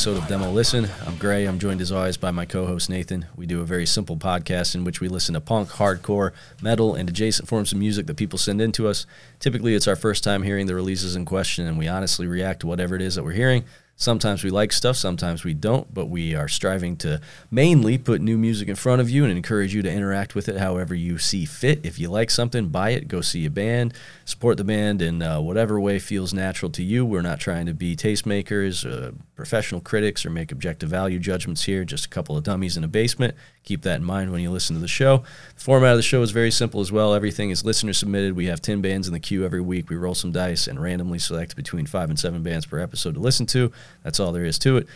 episode of Demo Listen. I'm Gray. I'm joined as always by my co host Nathan. We do a very simple podcast in which we listen to punk, hardcore, metal, and adjacent forms of music that people send in to us. Typically, it's our first time hearing the releases in question, and we honestly react to whatever it is that we're hearing. Sometimes we like stuff, sometimes we don't, but we are striving to mainly put new music in front of you and encourage you to interact with it however you see fit. If you like something, buy it, go see a band, support the band in uh, whatever way feels natural to you. We're not trying to be tastemakers, uh, professional critics, or make objective value judgments here, just a couple of dummies in a basement. Keep that in mind when you listen to the show. The format of the show is very simple as well. Everything is listener submitted. We have 10 bands in the queue every week. We roll some dice and randomly select between five and seven bands per episode to listen to. That's all there is to it.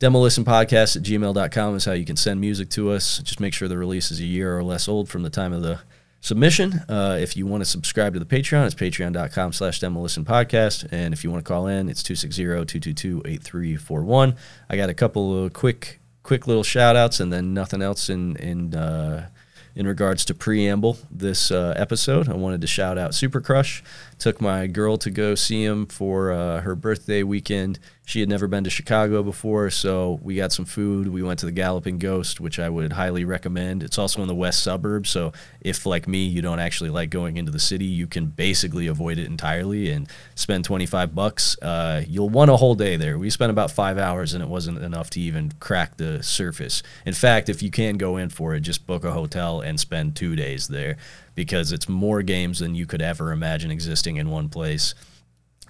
Demolistenpodcast at gmail.com is how you can send music to us. Just make sure the release is a year or less old from the time of the submission. Uh, if you want to subscribe to the Patreon, it's patreon.com slash demolistenpodcast. And if you want to call in, it's 260-222-8341. I got a couple of quick quick little shout outs and then nothing else in in uh, in regards to preamble this uh, episode. I wanted to shout out Super Crush. Took my girl to go see him for uh, her birthday weekend. She had never been to Chicago before, so we got some food. We went to the Galloping Ghost, which I would highly recommend. It's also in the west suburbs, so if, like me, you don't actually like going into the city, you can basically avoid it entirely and spend 25 bucks. Uh, you'll want a whole day there. We spent about five hours, and it wasn't enough to even crack the surface. In fact, if you can go in for it, just book a hotel and spend two days there because it's more games than you could ever imagine existing in one place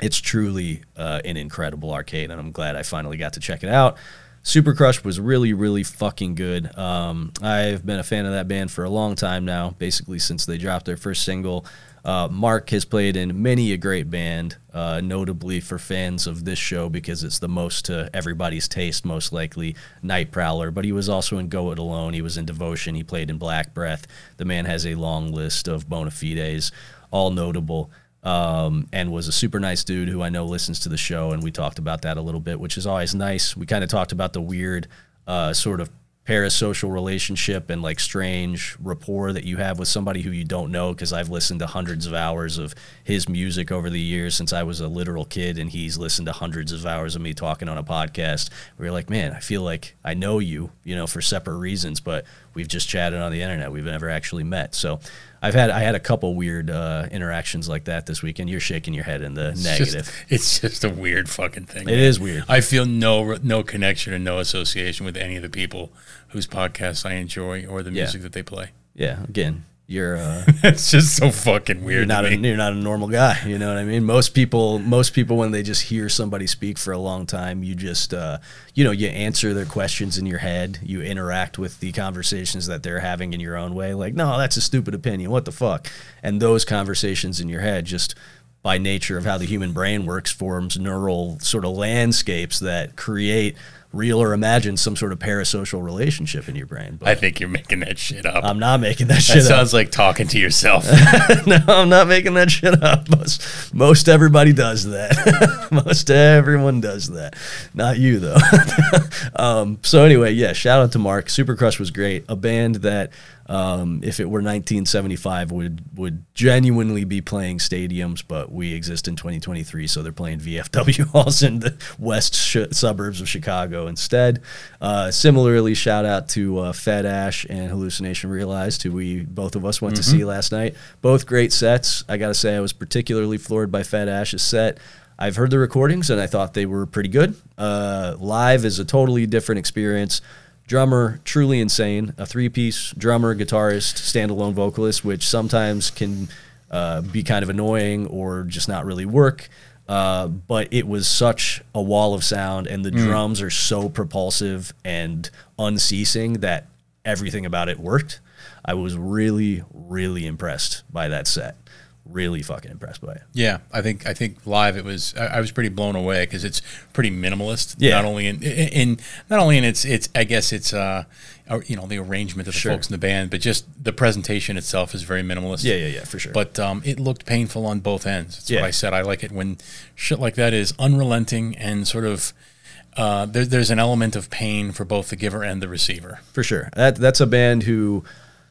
it's truly uh, an incredible arcade, and I'm glad I finally got to check it out. Super Crush was really, really fucking good. Um, I've been a fan of that band for a long time now, basically since they dropped their first single. Uh, Mark has played in many a great band, uh, notably for fans of this show because it's the most to everybody's taste, most likely Night Prowler. But he was also in Go It Alone. He was in Devotion. He played in Black Breath. The man has a long list of bona fides, all notable um, and was a super nice dude who I know listens to the show, and we talked about that a little bit, which is always nice. We kind of talked about the weird uh, sort of parasocial relationship and like strange rapport that you have with somebody who you don't know because I've listened to hundreds of hours of his music over the years since I was a literal kid and he's listened to hundreds of hours of me talking on a podcast. We are like, man, I feel like I know you, you know, for separate reasons, but we've just chatted on the internet. We've never actually met. So I've had I had a couple weird uh, interactions like that this weekend. You're shaking your head in the it's negative. Just, it's just a weird fucking thing. It man. is weird. I feel no no connection and no association with any of the people whose podcasts I enjoy or the music yeah. that they play. Yeah, again, you're uh, it's just so fucking weird. You're not a, you're not a normal guy. You know what I mean? Most people most people when they just hear somebody speak for a long time, you just uh, you know you answer their questions in your head. You interact with the conversations that they're having in your own way. Like, no, that's a stupid opinion. What the fuck? And those conversations in your head just by nature of how the human brain works forms neural sort of landscapes that create real or imagine some sort of parasocial relationship in your brain. But I think you're making that shit up. I'm not making that shit up. that up. sounds like talking to yourself. no, I'm not making that shit up. Most, most everybody does that. most everyone does that. Not you though. um, so anyway, yeah, shout out to Mark. Super Crush was great. A band that um, if it were 1975, would would genuinely be playing stadiums, but we exist in 2023, so they're playing VFW halls in the west sh- suburbs of Chicago instead. Uh, similarly, shout out to uh, Fed Ash and Hallucination Realized, who we both of us went mm-hmm. to see last night. Both great sets. I got to say, I was particularly floored by Fed Ash's set. I've heard the recordings and I thought they were pretty good. Uh, live is a totally different experience drummer, truly insane. A three piece drummer, guitarist, standalone vocalist, which sometimes can uh, be kind of annoying or just not really work. Uh, but it was such a wall of sound, and the mm. drums are so propulsive and unceasing that everything about it worked. I was really, really impressed by that set really fucking impressed by it. Yeah, I think I think live it was I, I was pretty blown away because it's pretty minimalist. Yeah. Not only in, in, in not only in its its I guess it's uh you know the arrangement of the sure. folks in the band, but just the presentation itself is very minimalist. Yeah, yeah, yeah, for sure. But um, it looked painful on both ends. That's yeah. what I said. I like it when shit like that is unrelenting and sort of. Uh, there, there's an element of pain for both the giver and the receiver. For sure. That that's a band who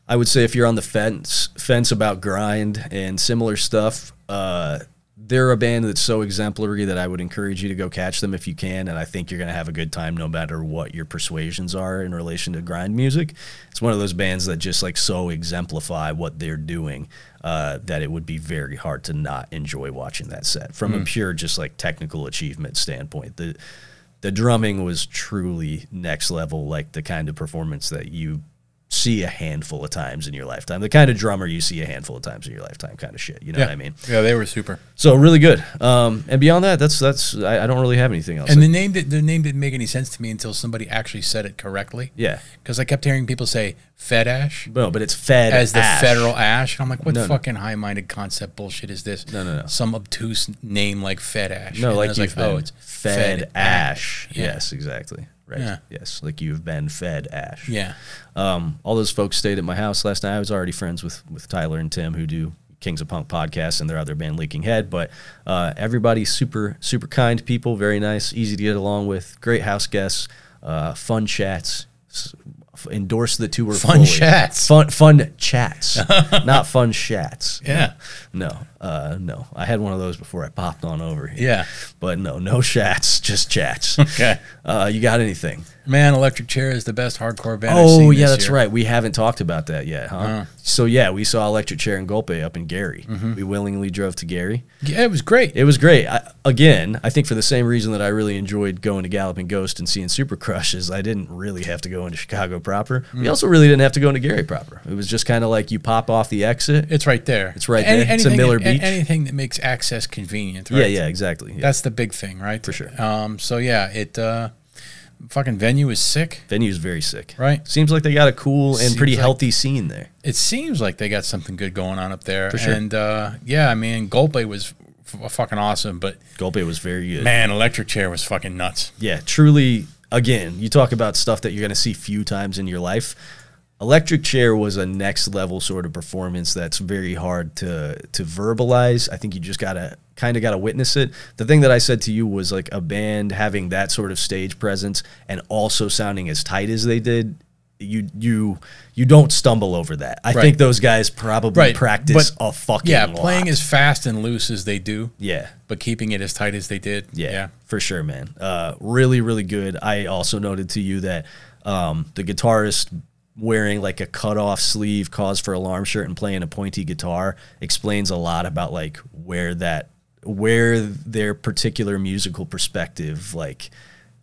I would say if you're on the fence fence about grind and similar stuff, uh, they're a band that's so exemplary that I would encourage you to go catch them if you can. And I think you're going to have a good time no matter what your persuasions are in relation to grind music. It's one of those bands that just like so exemplify what they're doing uh, that it would be very hard to not enjoy watching that set from mm. a pure, just like technical achievement standpoint. The, the drumming was truly next level, like the kind of performance that you see a handful of times in your lifetime. The kind of drummer you see a handful of times in your lifetime, kind of shit. You know yeah. what I mean? Yeah, they were super. So really good. Um, and beyond that, that's that's I, I, don't really have anything else. And the name did, the name didn't make any sense to me until somebody actually said it correctly. Yeah, because I kept hearing people say Fed Ash. No, but it's Fed as the ash. federal ash. And I'm like, what no, fucking no. high minded concept bullshit is this? No, no, no. Some obtuse name like Fed Ash. No, and like you've like, oh, it's Fed, Fed Ash. ash. Yeah. Yes, exactly. Right. Yeah. Yes, like you've been fed ash. Yeah. Um, all those folks stayed at my house last night. I was already friends with with Tyler and Tim who do Kings of Punk podcast and their other band Leaking Head, but uh, everybody super super kind people, very nice, easy to get along with, great house guests, uh, fun chats, endorse the tour. Fun fully. chats. Fun fun chats, not fun chats. Yeah. No, uh, no. I had one of those before I popped on over here. Yeah. But no, no chats, just chats. Okay. Uh, you got anything? Man, Electric Chair is the best hardcore band. Oh yeah, that's year. right. We haven't talked about that yet, huh? Uh, so yeah, we saw Electric Chair and Golpe up in Gary. Mm-hmm. We willingly drove to Gary. Yeah, it was great. It was great. I, again, I think for the same reason that I really enjoyed going to Galloping Ghost and seeing Super Crush is I didn't really have to go into Chicago proper. Mm. We also really didn't have to go into Gary proper. It was just kind of like you pop off the exit. It's right there. It's right there. It's a Miller Beach. Anything that makes access convenient. Right? Yeah, yeah, exactly. Yeah. That's the big thing, right? For sure. Um, so yeah, it. Uh, fucking venue is sick. Venue is very sick. Right. Seems like they got a cool and seems pretty like, healthy scene there. It seems like they got something good going on up there. For sure. And uh, yeah, I mean, Golpe was f- fucking awesome, but Golpe was very good. Man, Electric Chair was fucking nuts. Yeah, truly. Again, you talk about stuff that you're going to see few times in your life. Electric Chair was a next level sort of performance that's very hard to to verbalize. I think you just gotta kind of gotta witness it. The thing that I said to you was like a band having that sort of stage presence and also sounding as tight as they did. You you you don't stumble over that. I right. think those guys probably right. practice but, a fucking yeah, lot. playing as fast and loose as they do. Yeah, but keeping it as tight as they did. Yeah, yeah. for sure, man. Uh, really, really good. I also noted to you that um, the guitarist wearing like a cut off sleeve cause for alarm shirt and playing a pointy guitar explains a lot about like where that where their particular musical perspective like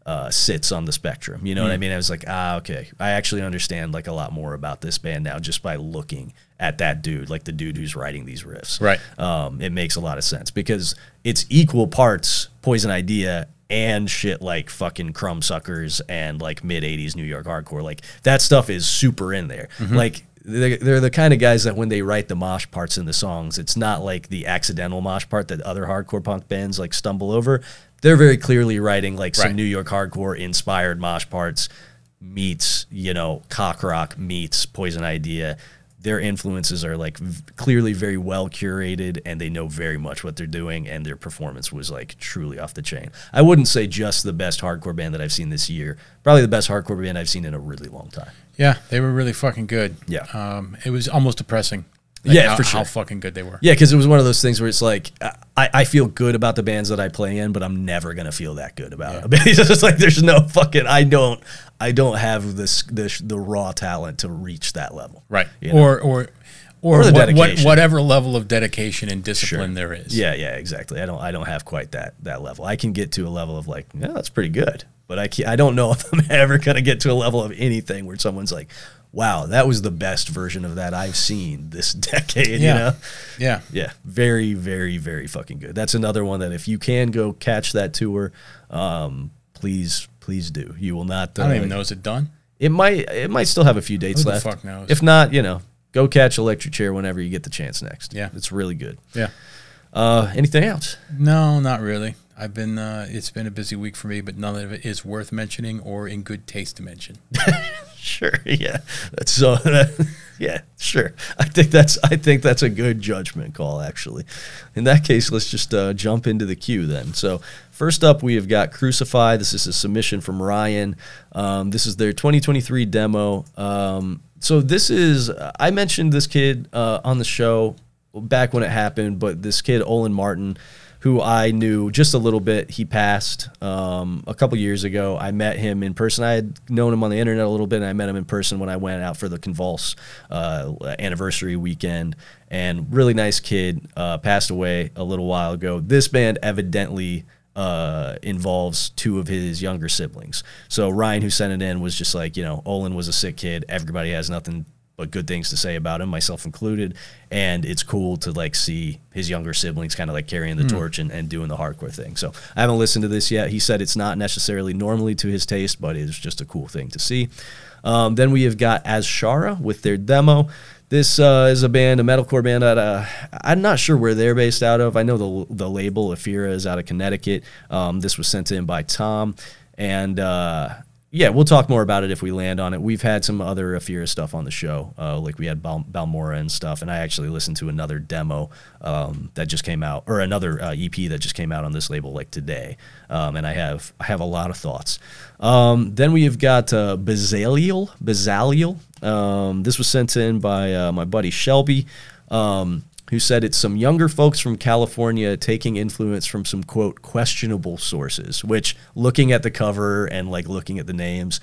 uh, sits on the spectrum. You know mm. what I mm. mean? I was like, ah, okay. I actually understand like a lot more about this band now just by looking at that dude, like the dude who's writing these riffs. Right. Um, it makes a lot of sense because it's equal parts Poison Idea and shit like fucking Crumbsuckers and like mid 80s New York hardcore. Like that stuff is super in there. Mm-hmm. Like they're, they're, the kind of guys that when they write the mosh parts in the songs, it's not like the accidental mosh part that other hardcore punk bands like stumble over. They're very clearly writing like some right. New York hardcore inspired mosh parts meets, you know, cock rock meets Poison Idea their influences are like v- clearly very well curated and they know very much what they're doing and their performance was like truly off the chain. I wouldn't say just the best hardcore band that I've seen this year, probably the best hardcore band I've seen in a really long time. Yeah, they were really fucking good. Yeah. Um, it was almost depressing. Like yeah, how, for sure. How fucking good they were. Yeah, because it was one of those things where it's like I, I feel good about the bands that I play in, but I'm never gonna feel that good about yeah. it. It's just like there's no fucking I don't I don't have this this the raw talent to reach that level. Right. You know? Or or or, or the what, what, whatever level of dedication and discipline sure. there is. Yeah, yeah, exactly. I don't I don't have quite that that level. I can get to a level of like, yeah, that's pretty good, but I can't. I don't know if I'm ever gonna get to a level of anything where someone's like, wow, that was the best version of that I've seen this decade. Yeah. You know? Yeah. Yeah. Very, very, very fucking good. That's another one that if you can go catch that tour, um, please, please do. You will not. Uh, I don't even uh, know. Is it done? It might. It might still have a few dates Who left. fuck knows? If not, you know, go catch Electric Chair whenever you get the chance next. Yeah. It's really good. Yeah. Uh, anything else? No, not really. I've been. Uh, it's been a busy week for me, but none of it is worth mentioning or in good taste to mention. sure. Yeah. That's so. Yeah. Sure. I think that's. I think that's a good judgment call. Actually, in that case, let's just uh, jump into the queue then. So first up, we have got Crucify. This is a submission from Ryan. Um, this is their 2023 demo. Um, so this is. I mentioned this kid uh, on the show back when it happened, but this kid Olin Martin who I knew just a little bit. He passed um, a couple years ago. I met him in person. I had known him on the internet a little bit, and I met him in person when I went out for the Convulse uh, anniversary weekend. And really nice kid. Uh, passed away a little while ago. This band evidently uh, involves two of his younger siblings. So Ryan, who sent it in, was just like, you know, Olin was a sick kid. Everybody has nothing but good things to say about him, myself included. And it's cool to like see his younger siblings kind of like carrying the mm. torch and, and doing the hardcore thing. So I haven't listened to this yet. He said it's not necessarily normally to his taste, but it's just a cool thing to see. Um, then we have got Azshara with their demo. This uh, is a band, a metalcore band. That, uh, I'm not sure where they're based out of. I know the the label Ephyra is out of Connecticut. Um, this was sent in by Tom, and uh, yeah, we'll talk more about it if we land on it. We've had some other Ephyra stuff on the show, uh, like we had Bal- Balmora and stuff, and I actually listened to another demo um, that just came out, or another uh, EP that just came out on this label like today, um, and I have I have a lot of thoughts. Um, then we have got uh, Bezaliel. Bezaliel. Um, this was sent in by uh, my buddy Shelby. Um, who said it's some younger folks from California taking influence from some quote questionable sources, which looking at the cover and like looking at the names,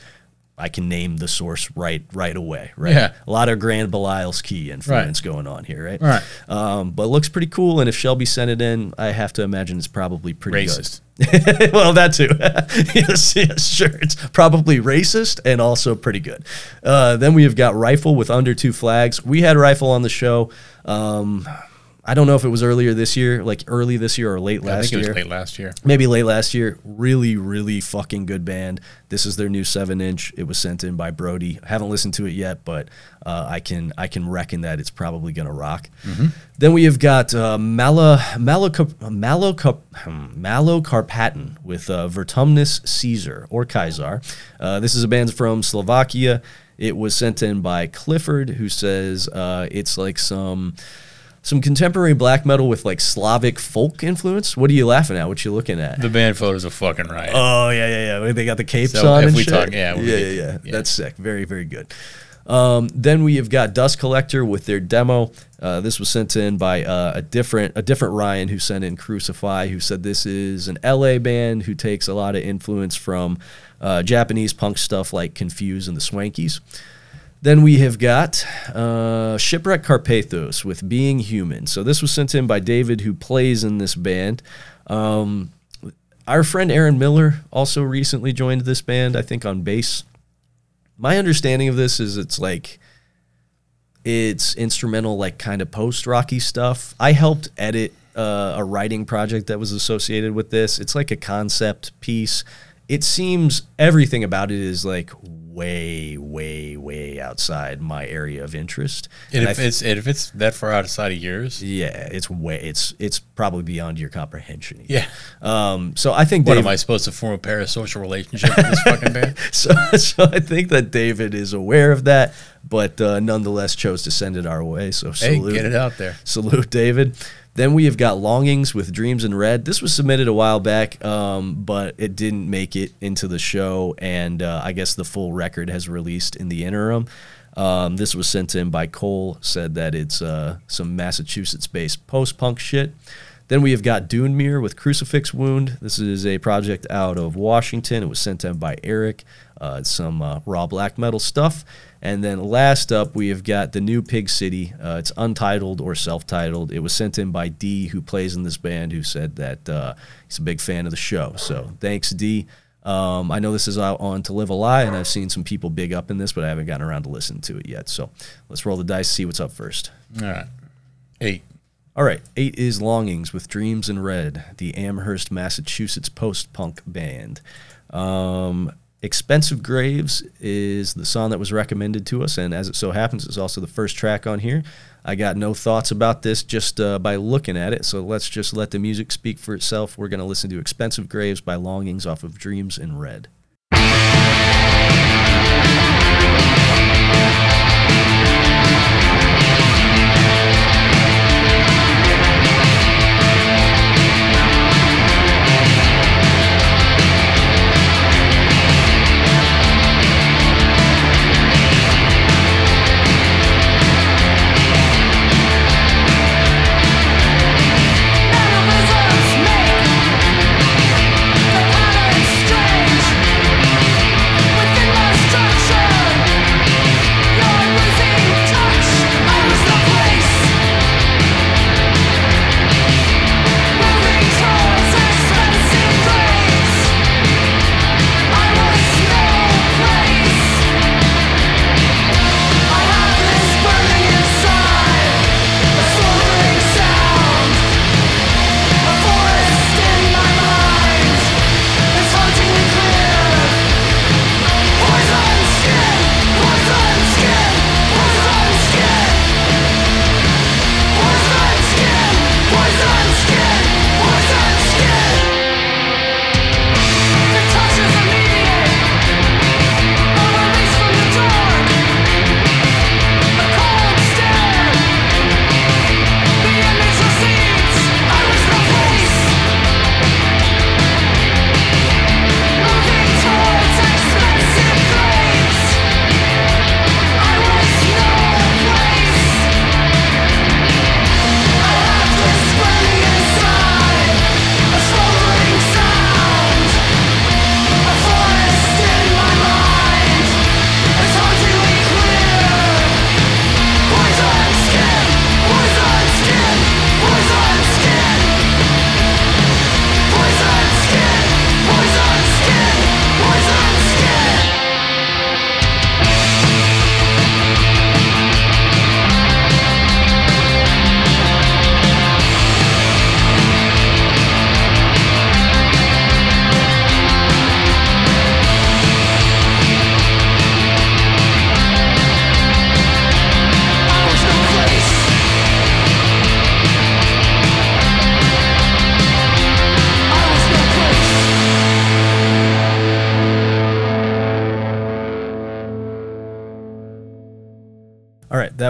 I can name the source right right away, right? Yeah. A lot of Grand Belial's Key influence right. going on here, right? Right. Um, but looks pretty cool, and if Shelby sent it in, I have to imagine it's probably pretty racist. good. well, that too. yes, yes, sure. It's probably racist and also pretty good. Uh, then we have got Rifle with Under Two Flags. We had Rifle on the show. Um, I don't know if it was earlier this year, like early this year or late last year. I think it was late last year. Maybe late last year. Really, really fucking good band. This is their new seven inch. It was sent in by Brody. I haven't listened to it yet, but uh, I can I can reckon that it's probably gonna rock. Mm-hmm. Then we have got uh, Mala Malokarpatan with uh, Vertumnus Caesar or Kaiser. Uh, this is a band from Slovakia. It was sent in by Clifford, who says uh, it's like some some contemporary black metal with like Slavic folk influence. What are you laughing at? What are you looking at? The band photos are fucking right. Oh yeah, yeah, yeah. They got the capes so on. If we shit. talk, yeah, yeah, yeah, yeah, yeah, That's sick. Very, very good. Um, then we have got Dust Collector with their demo. Uh, this was sent in by uh, a different a different Ryan who sent in Crucify, who said this is an LA band who takes a lot of influence from uh, Japanese punk stuff like Confuse and the Swankys. Then we have got uh, Shipwreck Karpathos with Being Human. So this was sent in by David, who plays in this band. Um, our friend Aaron Miller also recently joined this band, I think on bass. My understanding of this is it's like it's instrumental, like kind of post rocky stuff. I helped edit uh, a writing project that was associated with this. It's like a concept piece. It seems everything about it is like way, way, way outside my area of interest. And, and if th- it's and if it's that far outside of yours, yeah, it's way it's it's probably beyond your comprehension. Even. Yeah. Um. So I think what am I supposed to form a parasocial relationship with this fucking band? So so I think that David is aware of that, but uh, nonetheless chose to send it our way. So salute, hey, get it out there. Salute, David. Then we have got Longings with Dreams in Red. This was submitted a while back, um, but it didn't make it into the show, and uh, I guess the full record has released in the interim. Um, this was sent in by Cole, said that it's uh, some Massachusetts based post punk shit. Then we have got Dune Mear with Crucifix Wound. This is a project out of Washington. It was sent in by Eric. Uh, some uh, raw black metal stuff. And then last up, we have got the new Pig City. Uh, it's untitled or self titled. It was sent in by D, who plays in this band, who said that uh, he's a big fan of the show. So thanks, D. Um, I know this is out on To Live a Lie, and I've seen some people big up in this, but I haven't gotten around to listen to it yet. So let's roll the dice, see what's up first. All right. Eight. All right. Eight is Longings with Dreams in Red, the Amherst, Massachusetts post punk band. Um, Expensive Graves is the song that was recommended to us, and as it so happens, it's also the first track on here. I got no thoughts about this just uh, by looking at it, so let's just let the music speak for itself. We're going to listen to Expensive Graves by Longings off of Dreams in Red.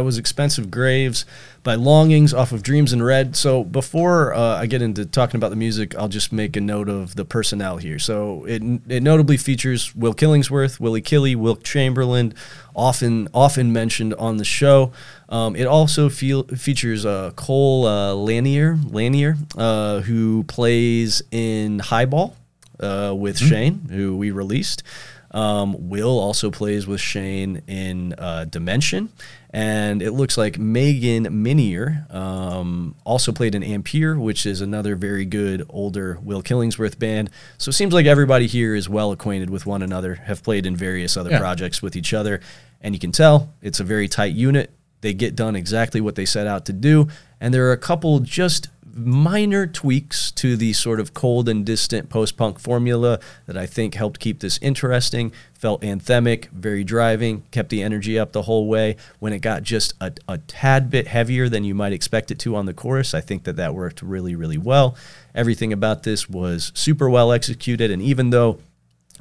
Was Expensive Graves by Longings off of Dreams in Red. So before uh, I get into talking about the music, I'll just make a note of the personnel here. So it, it notably features Will Killingsworth, Willie Killy, Wilt Chamberlain, often often mentioned on the show. Um, it also feel, features uh, Cole uh, Lanier, Lanier uh, who plays in Highball uh, with mm-hmm. Shane, who we released. Um, Will also plays with Shane in uh, Dimension, and it looks like Megan Minier um, also played in Ampere, which is another very good older Will Killingsworth band. So it seems like everybody here is well acquainted with one another, have played in various other yeah. projects with each other, and you can tell it's a very tight unit. They get done exactly what they set out to do, and there are a couple just minor tweaks to the sort of cold and distant post punk formula that I think helped keep this interesting. Felt anthemic, very driving, kept the energy up the whole way. When it got just a, a tad bit heavier than you might expect it to on the chorus, I think that that worked really, really well. Everything about this was super well executed. And even though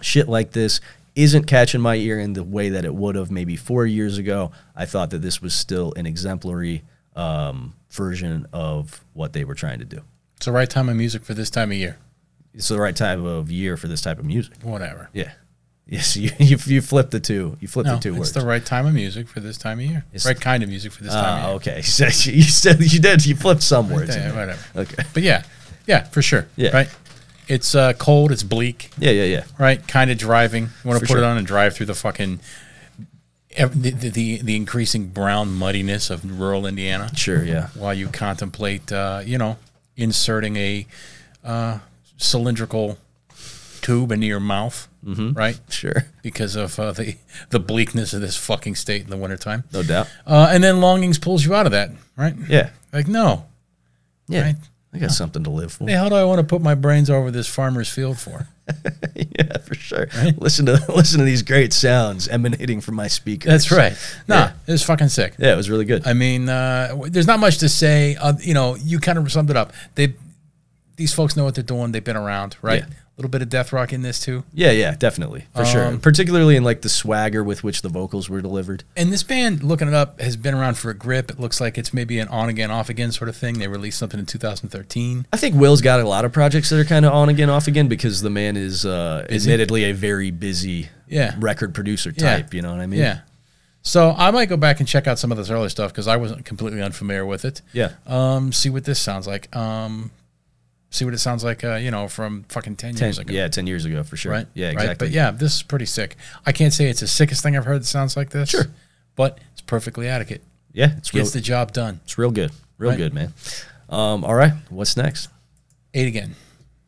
shit like this isn't catching my ear in the way that it would have maybe four years ago, I thought that this was still an exemplary um, version of what they were trying to do. It's the right time of music for this time of year. It's the right time of year for this type of music. Whatever. Yeah. Yes, you you, you flip the two. You flip no, the two it's words. It's the right time of music for this time of year. It's right kind of music for this uh, time of year. Okay. So you said you did. You flipped some words. Yeah, whatever. Okay. But yeah, yeah, for sure. Yeah. Right. It's uh, cold. It's bleak. Yeah, yeah, yeah. Right. Kind of driving. You want to put sure. it on and drive through the fucking the, the, the increasing brown muddiness of rural Indiana. Sure, yeah. While you contemplate, uh, you know, inserting a uh, cylindrical tube into your mouth, mm-hmm. right? Sure. Because of uh, the the bleakness of this fucking state in the wintertime. No doubt. Uh, and then longings pulls you out of that, right? Yeah. Like no. Yeah. Right? I got something to live for. Hey, how do I want to put my brains over this farmer's field for? yeah, for sure. Right? Listen to listen to these great sounds emanating from my speakers. That's right. Nah, yeah. it was fucking sick. Yeah, it was really good. I mean, uh, there's not much to say. Uh, you know, you kind of summed it up. They, these folks know what they're doing. They've been around, right? Yeah little bit of death rock in this too. Yeah, yeah, definitely for um, sure. Particularly in like the swagger with which the vocals were delivered. And this band, looking it up, has been around for a grip. It looks like it's maybe an on again, off again sort of thing. They released something in 2013. I think Will's got a lot of projects that are kind of on again, off again because the man is uh, admittedly a very busy yeah. record producer type. Yeah. You know what I mean? Yeah. So I might go back and check out some of this early stuff because I wasn't completely unfamiliar with it. Yeah. Um, see what this sounds like. Um, see what it sounds like, uh, you know, from fucking 10, 10, years ago. Yeah, 10 years ago for sure. Right? Yeah, exactly. Right? But yeah, this is pretty sick. I can't say it's the sickest thing I've heard that sounds like this. Sure. But it's perfectly adequate. Yeah, it's Gets real, the job done. It's real good. Real right? good, man. Um, all right, what's next? Eight again.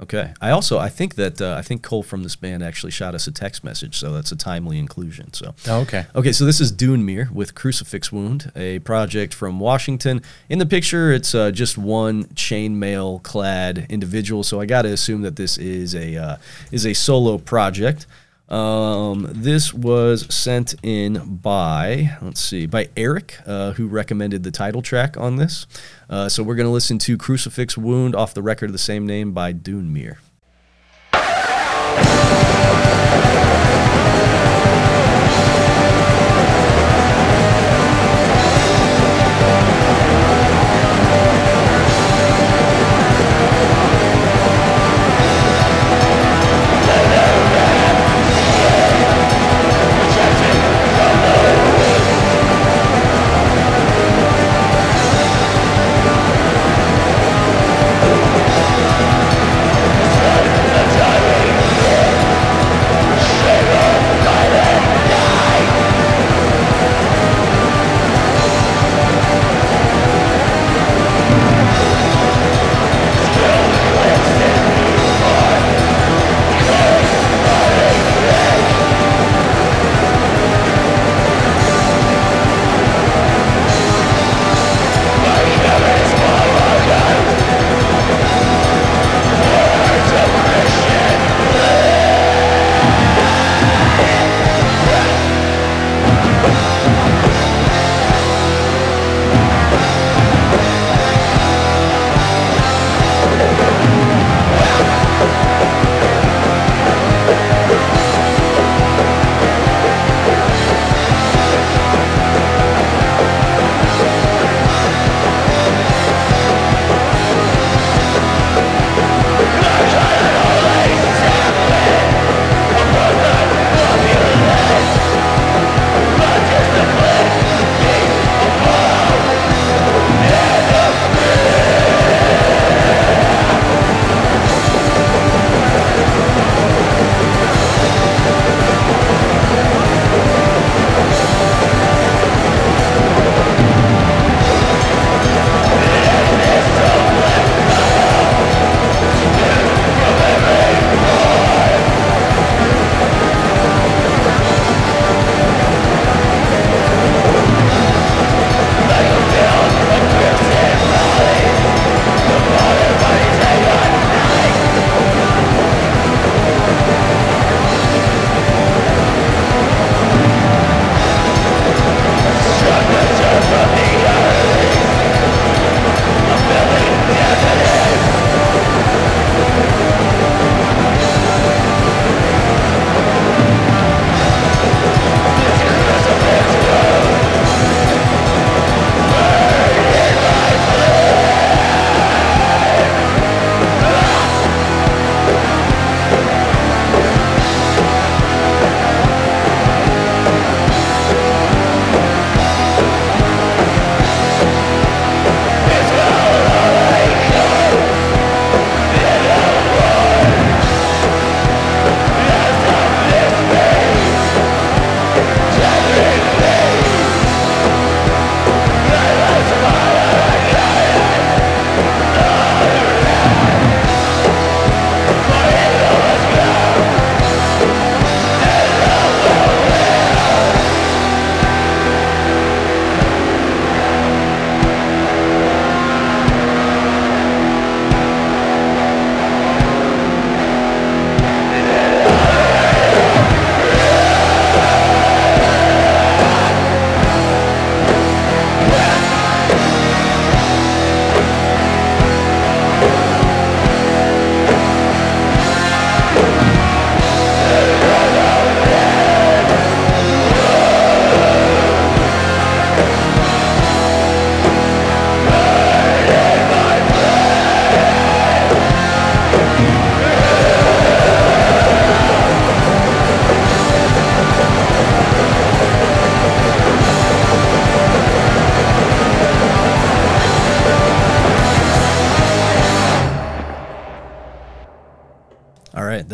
Okay. I also I think that uh, I think Cole from this band actually shot us a text message, so that's a timely inclusion. So oh, okay. Okay, so this is Dune Mear with Crucifix Wound, a project from Washington. In the picture, it's uh, just one chainmail clad individual, so I got to assume that this is a uh, is a solo project. Um, this was sent in by, let's see, by Eric, uh, who recommended the title track on this. Uh, so we're going to listen to Crucifix Wound off the record of the same name by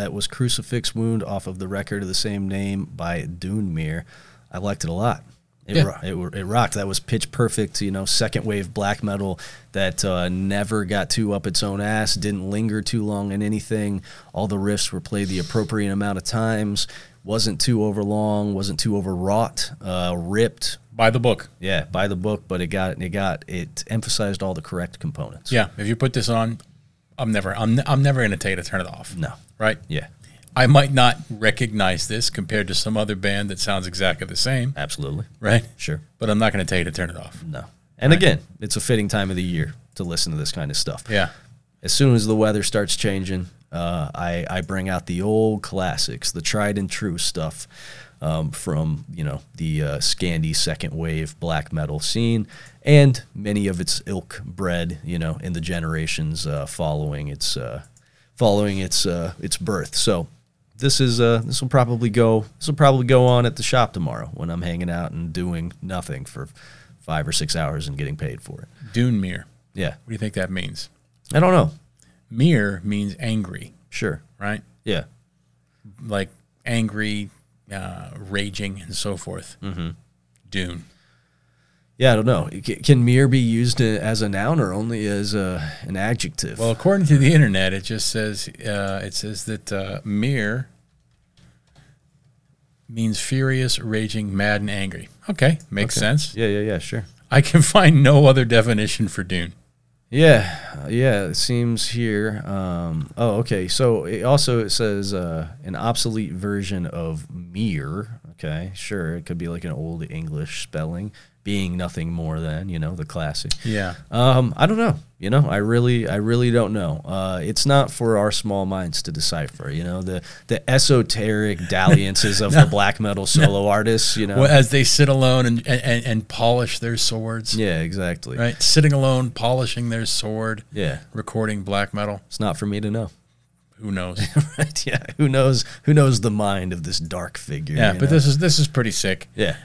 Dune Mear. was Crucifix Wound off of the record of the same name by Dune Mear. I liked it a lot. It, Yeah. ro- it, it rocked. That was pitch perfect, you know, second wave black metal that uh, never got too up its own ass, didn't linger too long in anything. All the riffs were played the appropriate amount of times, wasn't too overlong, wasn't too overwrought, uh, ripped. By the book. Yeah, by the book, but it got it got it emphasized all the correct components. Yeah. If you put this on, I'm never I'm, I'm never going to tell you to turn it off. No. Right? Yeah, I might not recognize this compared to some other band that sounds exactly the same, absolutely. right? Sure. But I'm not going to tell you to turn it off. No. And again, it's a fitting time of the year to listen to this kind of stuff. Yeah. As soon as the weather starts changing, uh, I, I bring out the old classics, the tried and true stuff um, from you know the uh, Scandi second wave black metal scene, and many of its ilk bred you know in the generations uh, following its uh, following its uh, its birth. So this is uh, this will probably go this will probably go on at the shop tomorrow when I'm hanging out and doing nothing for five or six hours and getting paid for it. Dune Mear. Yeah, What do you think that means? I don't know. Mir means angry, Sure. right? Yeah. Like angry, uh, raging, and so forth. Mm-hmm. Dune. Yeah, I don't know. Can mere be used as a noun or only as a, an adjective? Well, according to the internet, it just says uh, it says that uh, mir means furious, raging, mad, and angry. Okay, makes sense. yeah, yeah, yeah, sure. I can find no other definition for Dune. Yeah, yeah. It seems here. Um, oh, okay. So it also it says uh, an obsolete version of mere. Okay, sure. It could be like an old English spelling, being nothing more than you know the classic. Yeah. Um, I don't know. You know, I really, I really don't know. Uh, it's not for our small minds to decipher. You know, the the esoteric dalliances of the black metal solo artists. You know, Well, as they sit alone and, and, and polish their swords, yeah, exactly. right? Sitting alone, polishing their sword, Yeah, recording black metal. it's not for me to know. Who knows? right? Yeah, who knows? Who knows the mind of this dark figure? yeah, but know? this is this is pretty sick. yeah,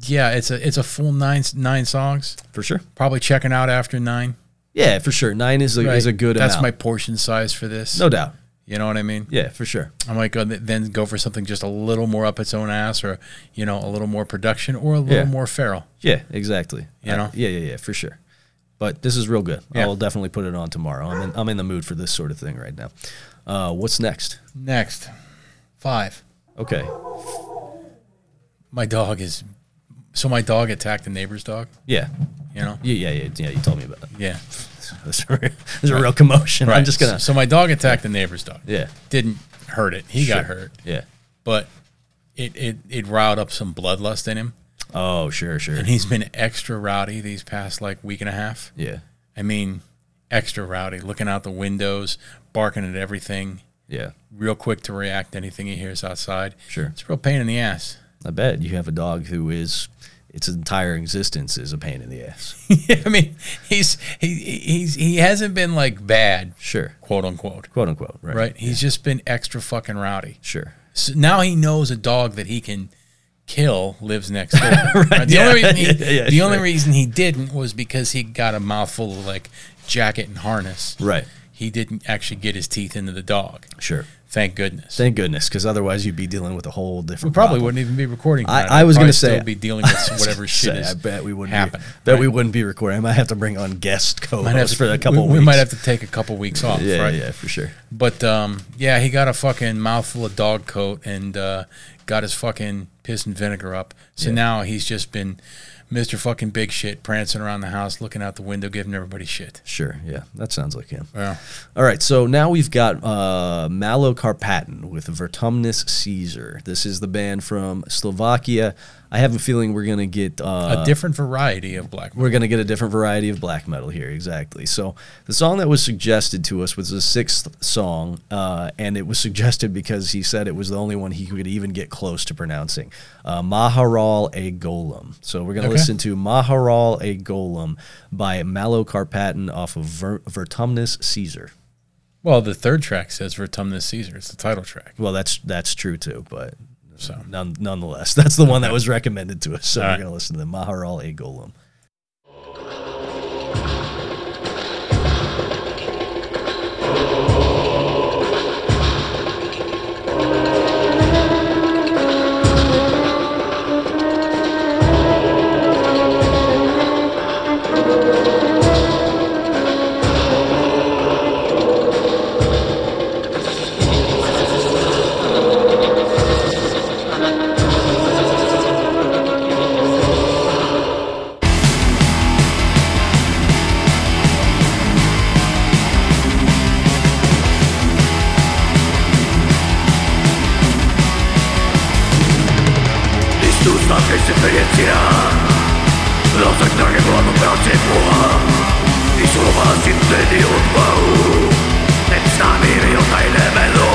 Yeah, it's a it's a full nine nine songs. for sure. Probably checking out after nine. Yeah, for sure. Nine is a, is a good That's my portion size for this. no doubt. You know what I mean? Yeah, for sure. I might go then go for something just a little more up its own ass, or you know, a little more production, or a little Yeah. more feral. Yeah, exactly. You know? yeah, yeah, yeah, for sure. But this is real good. Yeah. I'll definitely put it on tomorrow. I'm in, I'm in the mood for this sort of thing right now. Uh, what's next? Next, five. Okay. My dog is. So my dog attacked the neighbor's dog. Yeah. You know. Yeah, yeah, yeah. yeah you told me about it. Yeah. There's a, there's a real commotion. Right. I'm just gonna. So my dog attacked the neighbor's dog. yeah. Didn't hurt it. He got hurt, Yeah. but it it it riled up some bloodlust in him, Oh, sure, sure. and he's been extra rowdy these past like week and a half. Yeah. I mean, extra rowdy, looking out the windows, barking at everything, Yeah. real quick to react to anything he hears outside. Sure. It's a real pain in the ass. I bet you have a dog who is its entire existence is a pain in the ass. I mean, he's he he's he hasn't been like bad, Sure. quote unquote, Quote unquote. Right. right? He's just been extra fucking rowdy. Sure. So now he knows a dog that he can kill lives next door. right? The yeah. only reason he, Yeah, yeah, the only reason he didn't was because he got a mouthful of like jacket and harness. Right. He didn't actually get his teeth into the dog. Sure. Thank goodness. Thank goodness, because otherwise you'd be dealing with a whole different. we probably problem. wouldn't even be recording. I- I was gonna say- still be dealing with whatever shit Say, is I bet we wouldn't happen. Be, bet we wouldn't be recording. I might have to bring on guest co-hosts to- for a couple we, weeks. we might have to take a couple weeks off. Yeah, right? yeah, for sure. But um, yeah, he got a fucking mouthful of dog coat and uh, got his fucking piss and vinegar up. So Yeah. now he's just been Mr. fucking big shit, prancing around the house, looking out the window, giving everybody shit. Sure, yeah, that sounds like him. Well, All right, so now we've got uh, Malokarpatan with Vertumnus Caesar. This is the band from Slovakia. I have a feeling we're gonna get uh, a different variety of black. metal. we're going to get a different variety of black metal here exactly so the song that was suggested to us was the sixth song uh, and it was suggested because he said it was the only one he could even get close to pronouncing uh, maharal a golem so we're going to Okay. listen to maharal a golem by Malokarpatan off of Ver- vertumnus caesar Well, the third track says Vertumnus Caesar. It's the title track. well that's that's true too but So. None, nonetheless that's the one that was recommended to us so All we're right. to listen to the maharal a. Golem słowa dziwny nie odpał Więc nami mi oddajmy melu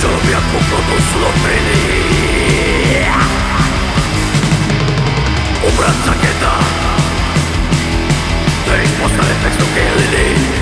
Zrobię po prostu lotryny Praktiketa. eta want to express okay.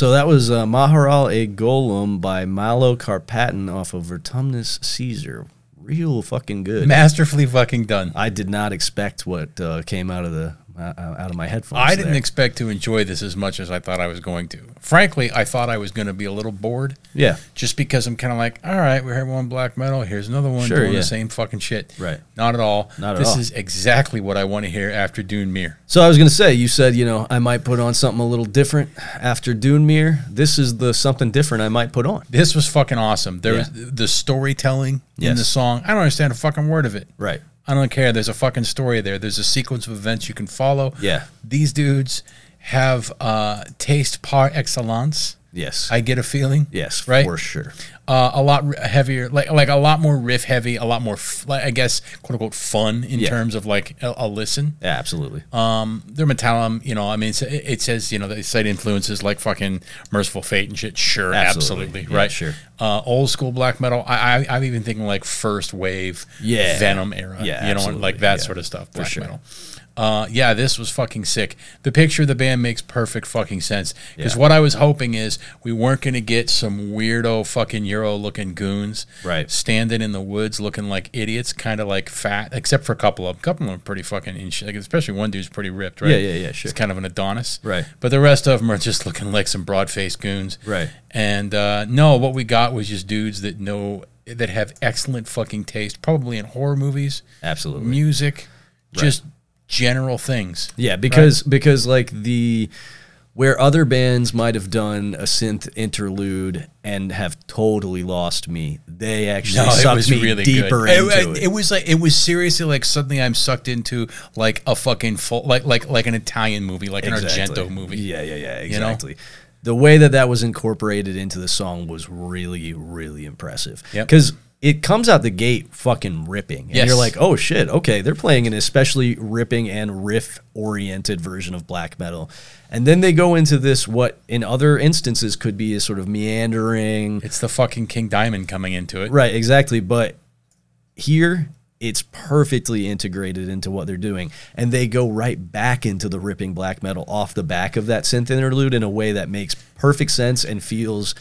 So that was uh, Maharal a Golem by Malokarpatan off of Vertumnus Caesar. Real fucking good. Masterfully fucking done. I did not expect what uh, came out of the uh, out of my headphones. I didn't there. expect to enjoy this as much as I thought I was going to. Frankly, I thought I was going to be a little bored. Yeah. Just because I'm kind of like, all right, we heard one black metal. Here's another one Sure, doing yeah. the same fucking shit. Right. Not at all. Not at this all. is exactly what I want to hear after Dune Mear. So I was gonna say, you said you know I might put on something a little different after Dune Mear. This is the something different I might put on. This was fucking awesome. There Yeah. was the storytelling in the song. I don't understand a fucking word of it. Right. I don't care. There's a fucking story there. There's a sequence of events you can follow. Yeah. These dudes have uh, taste par excellence. Yes. I get a feeling. yes. Right? For sure. Uh, a lot heavier, like like a lot more riff heavy, a lot more, f- like, I guess, quote unquote, fun in Yeah. terms of like a, a listen. Yeah, absolutely. Um, their Metallum, you know, I mean, it it says, you know, they cite influences like fucking Mercyful Fate and shit. Sure, Absolutely. absolutely, Yeah, right? sure. Uh, old school black metal. I, I I'm even thinking like first wave, Yeah. Venom era, Yeah, you know, absolutely. like that Yeah, sort of stuff. Black sure. metal. Uh, yeah, this was fucking sick. The picture of the band makes perfect fucking sense. Because Yeah. what I was hoping is we weren't going to get some weirdo fucking Euro looking goons Right. standing in the woods looking like idiots, kind of like fat, except for a couple of them. A couple of them are pretty fucking in shape, especially one dude's pretty ripped, right? Yeah, yeah, yeah, sure. He's kind of an Adonis. Right. But the rest of them are just looking like some broad faced goons. Right. And uh, no, what we got was just dudes that know, that have excellent fucking taste, probably in horror movies, Absolutely. music, just general things. Yeah, because because like the where other bands might have done a synth interlude and have totally lost me, they actually No, sucked me really deeper good. into it, it. it was like it was seriously like suddenly I'm sucked into, like a fucking full, like like like an Italian movie, like an Argento movie. Yeah, yeah, yeah, know? exactly. The way that that was incorporated into the song was really, really impressive. Yep. It comes out the gate fucking ripping, and Yes. you're like, "Oh shit, okay, they're playing an especially ripping and riff-oriented version of black metal." And then they go into this, what in other instances could be a sort of meandering, It's the fucking King Diamond coming into it. Right, exactly. But here, it's perfectly integrated into what they're doing. And they go right back into the ripping black metal off the back of that synth interlude in a way that makes perfect sense and feels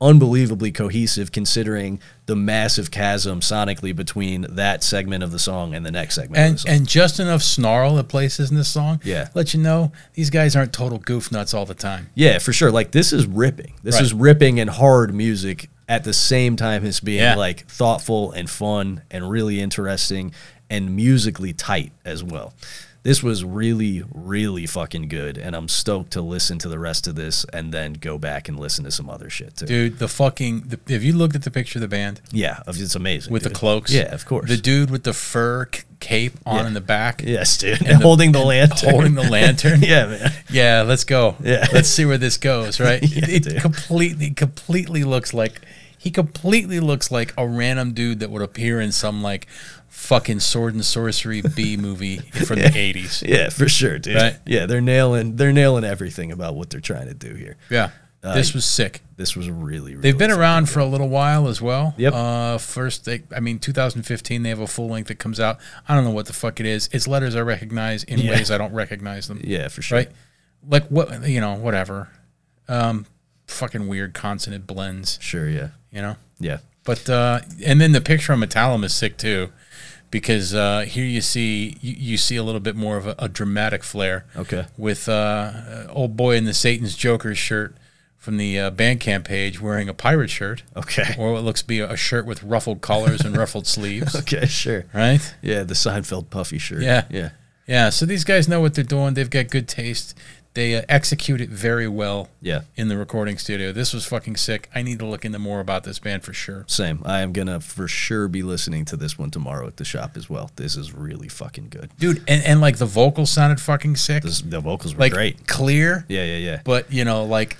unbelievably cohesive considering the massive chasm sonically between that segment of the song and the next segment of And the song. and just enough snarl at places in this song. Yeah. Let you know these guys aren't total goof nuts all the time. yeah, for sure. Like this is ripping. This Right. is ripping and hard music at the same time as being Yeah. like thoughtful and fun and really interesting and musically tight as well. This was really, really fucking good, and I'm stoked to listen to the rest of this and then go back and listen to some other shit too. Dude, the fucking the, have you looked at the picture of the band Yeah, it's amazing. with the cloaks? Yeah, of course. The dude with the fur c- cape on Yeah. in the back. yes, dude, And the- holding the lantern, holding the lantern. yeah, man. Yeah, let's go. Yeah. Let's see where this goes, right? Yeah, it dude. completely completely looks like he completely looks like a random dude that would appear in some like fucking sword and sorcery B movie from the 80s. Yeah, for sure, dude. Right. Yeah, they're nailing they're nailing everything about what they're trying to do here. Yeah. this was sick. This was really, really They've been around good. for a little while as well. Yep. Uh, first, they, I mean, 2015, they have a full length that comes out. I don't know what the fuck it is. Its letters I recognize in Yeah. ways I don't recognize them. Yeah, for sure. Right? Like what, you know, whatever. Um, fucking weird consonant blends, Sure, yeah. you know? Yeah. But, uh, and then the picture on Metallum is sick too. Because uh, here you see you, you see a little bit more of a, a dramatic flair Okay. with uh, old boy in the Satan's Joker shirt from the uh, Bandcamp page wearing a pirate shirt, Okay. or what looks to be a shirt with ruffled collars and ruffled sleeves, Okay, sure. right? Yeah, the Seinfeld puffy shirt. Yeah. Yeah. Yeah, so these guys know what they're doing. They've got good taste. They uh, execute it very well Yeah. in the recording studio. This was fucking sick. I need to look into more about this band for sure. Same. I am gonna for sure be listening to this one tomorrow at the shop as well. This is really fucking good. Dude, and, and like the vocals sounded fucking sick. This, the vocals were like great. clear, Yeah, yeah, yeah. but you know, like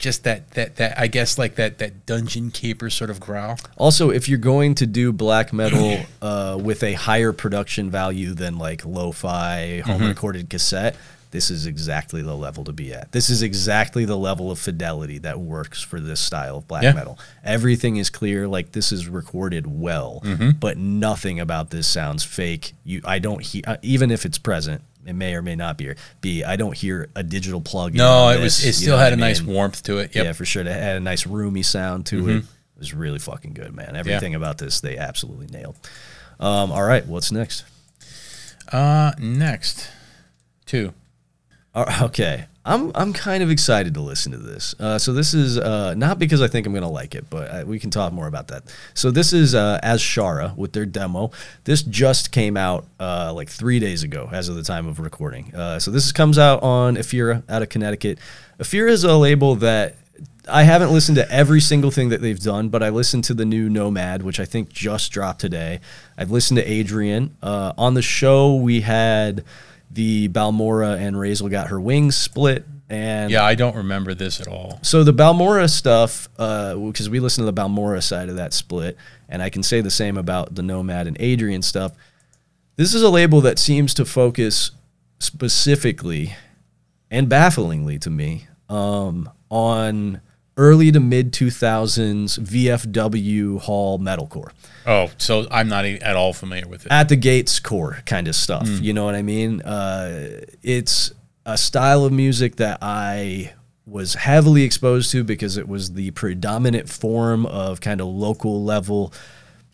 just that that that I guess like that that dungeon keeper sort of growl. Also, if you're going to do black metal uh, with a higher production value than like lo-fi home Mm-hmm. recorded cassette, this is exactly the level to be at. This is exactly the level of fidelity that works for this style of black Yeah. metal. Everything is clear, like this is recorded well, Mm-hmm. but nothing about this sounds fake. You, I don't hear, uh, even if it's present. It may or may not be. Be I don't hear a digital plug. No, it was it still had a nice warmth to it. Yep. Mm-hmm. Yeah, for sure. It had a nice roomy sound to it. It was really fucking good, man. Everything about this they absolutely nailed. Um, all right, what's next? Uh, next, too. Okay, I'm I'm kind of excited to listen to this. Uh, so this is uh, not because I think I'm gonna like it, but uh, we can talk more about that. So this is uh, Azshara with their demo. This just came out uh, like three days ago, as of the time of recording. Uh, so this comes out on Ephyra out of Connecticut. Ephyra is a label that I haven't listened to every single thing that they've done, but I listened to the new Nomad, which I think just dropped today. I've listened to Adrian. On the show, we had the Balmora and Razel got her wings split. And yeah, I don't remember this at all. So the Balmora stuff, because uh, we listened to the Balmora side of that split, and I can say the same about the Nomad and Adrian stuff. This is a label that seems to focus specifically and bafflingly to me um, on early to mid 2000s VFW Hall metalcore. Oh, so I'm not at all familiar with it. At the Gates core kind of stuff. Mm. You know what I mean? Uh, it's a style of music that I was heavily exposed to because it was the predominant form of kind of local level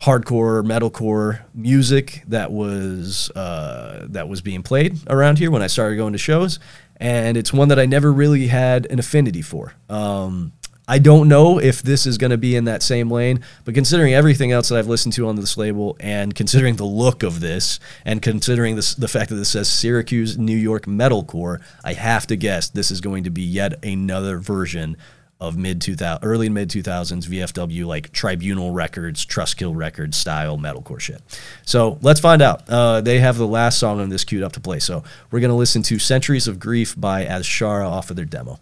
hardcore metalcore music that was uh, that was being played around here when I started going to shows, and it's one that I never really had an affinity for. Um, I don't know if this is going to be in that same lane, but considering everything else that I've listened to on this label, and considering the look of this, and considering this, the fact that this says Syracuse, New York metalcore, I have to guess this is going to be yet another version of mid 2000 early mid 2000s VFW like Tribunal Records, Trustkill Records style metalcore shit. So let's find out. Uh, they have the last song on this queued up to play. So we're gonna listen to Centuries of Grief by Azshara off of their demo.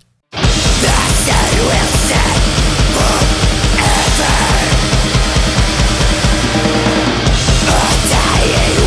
Dying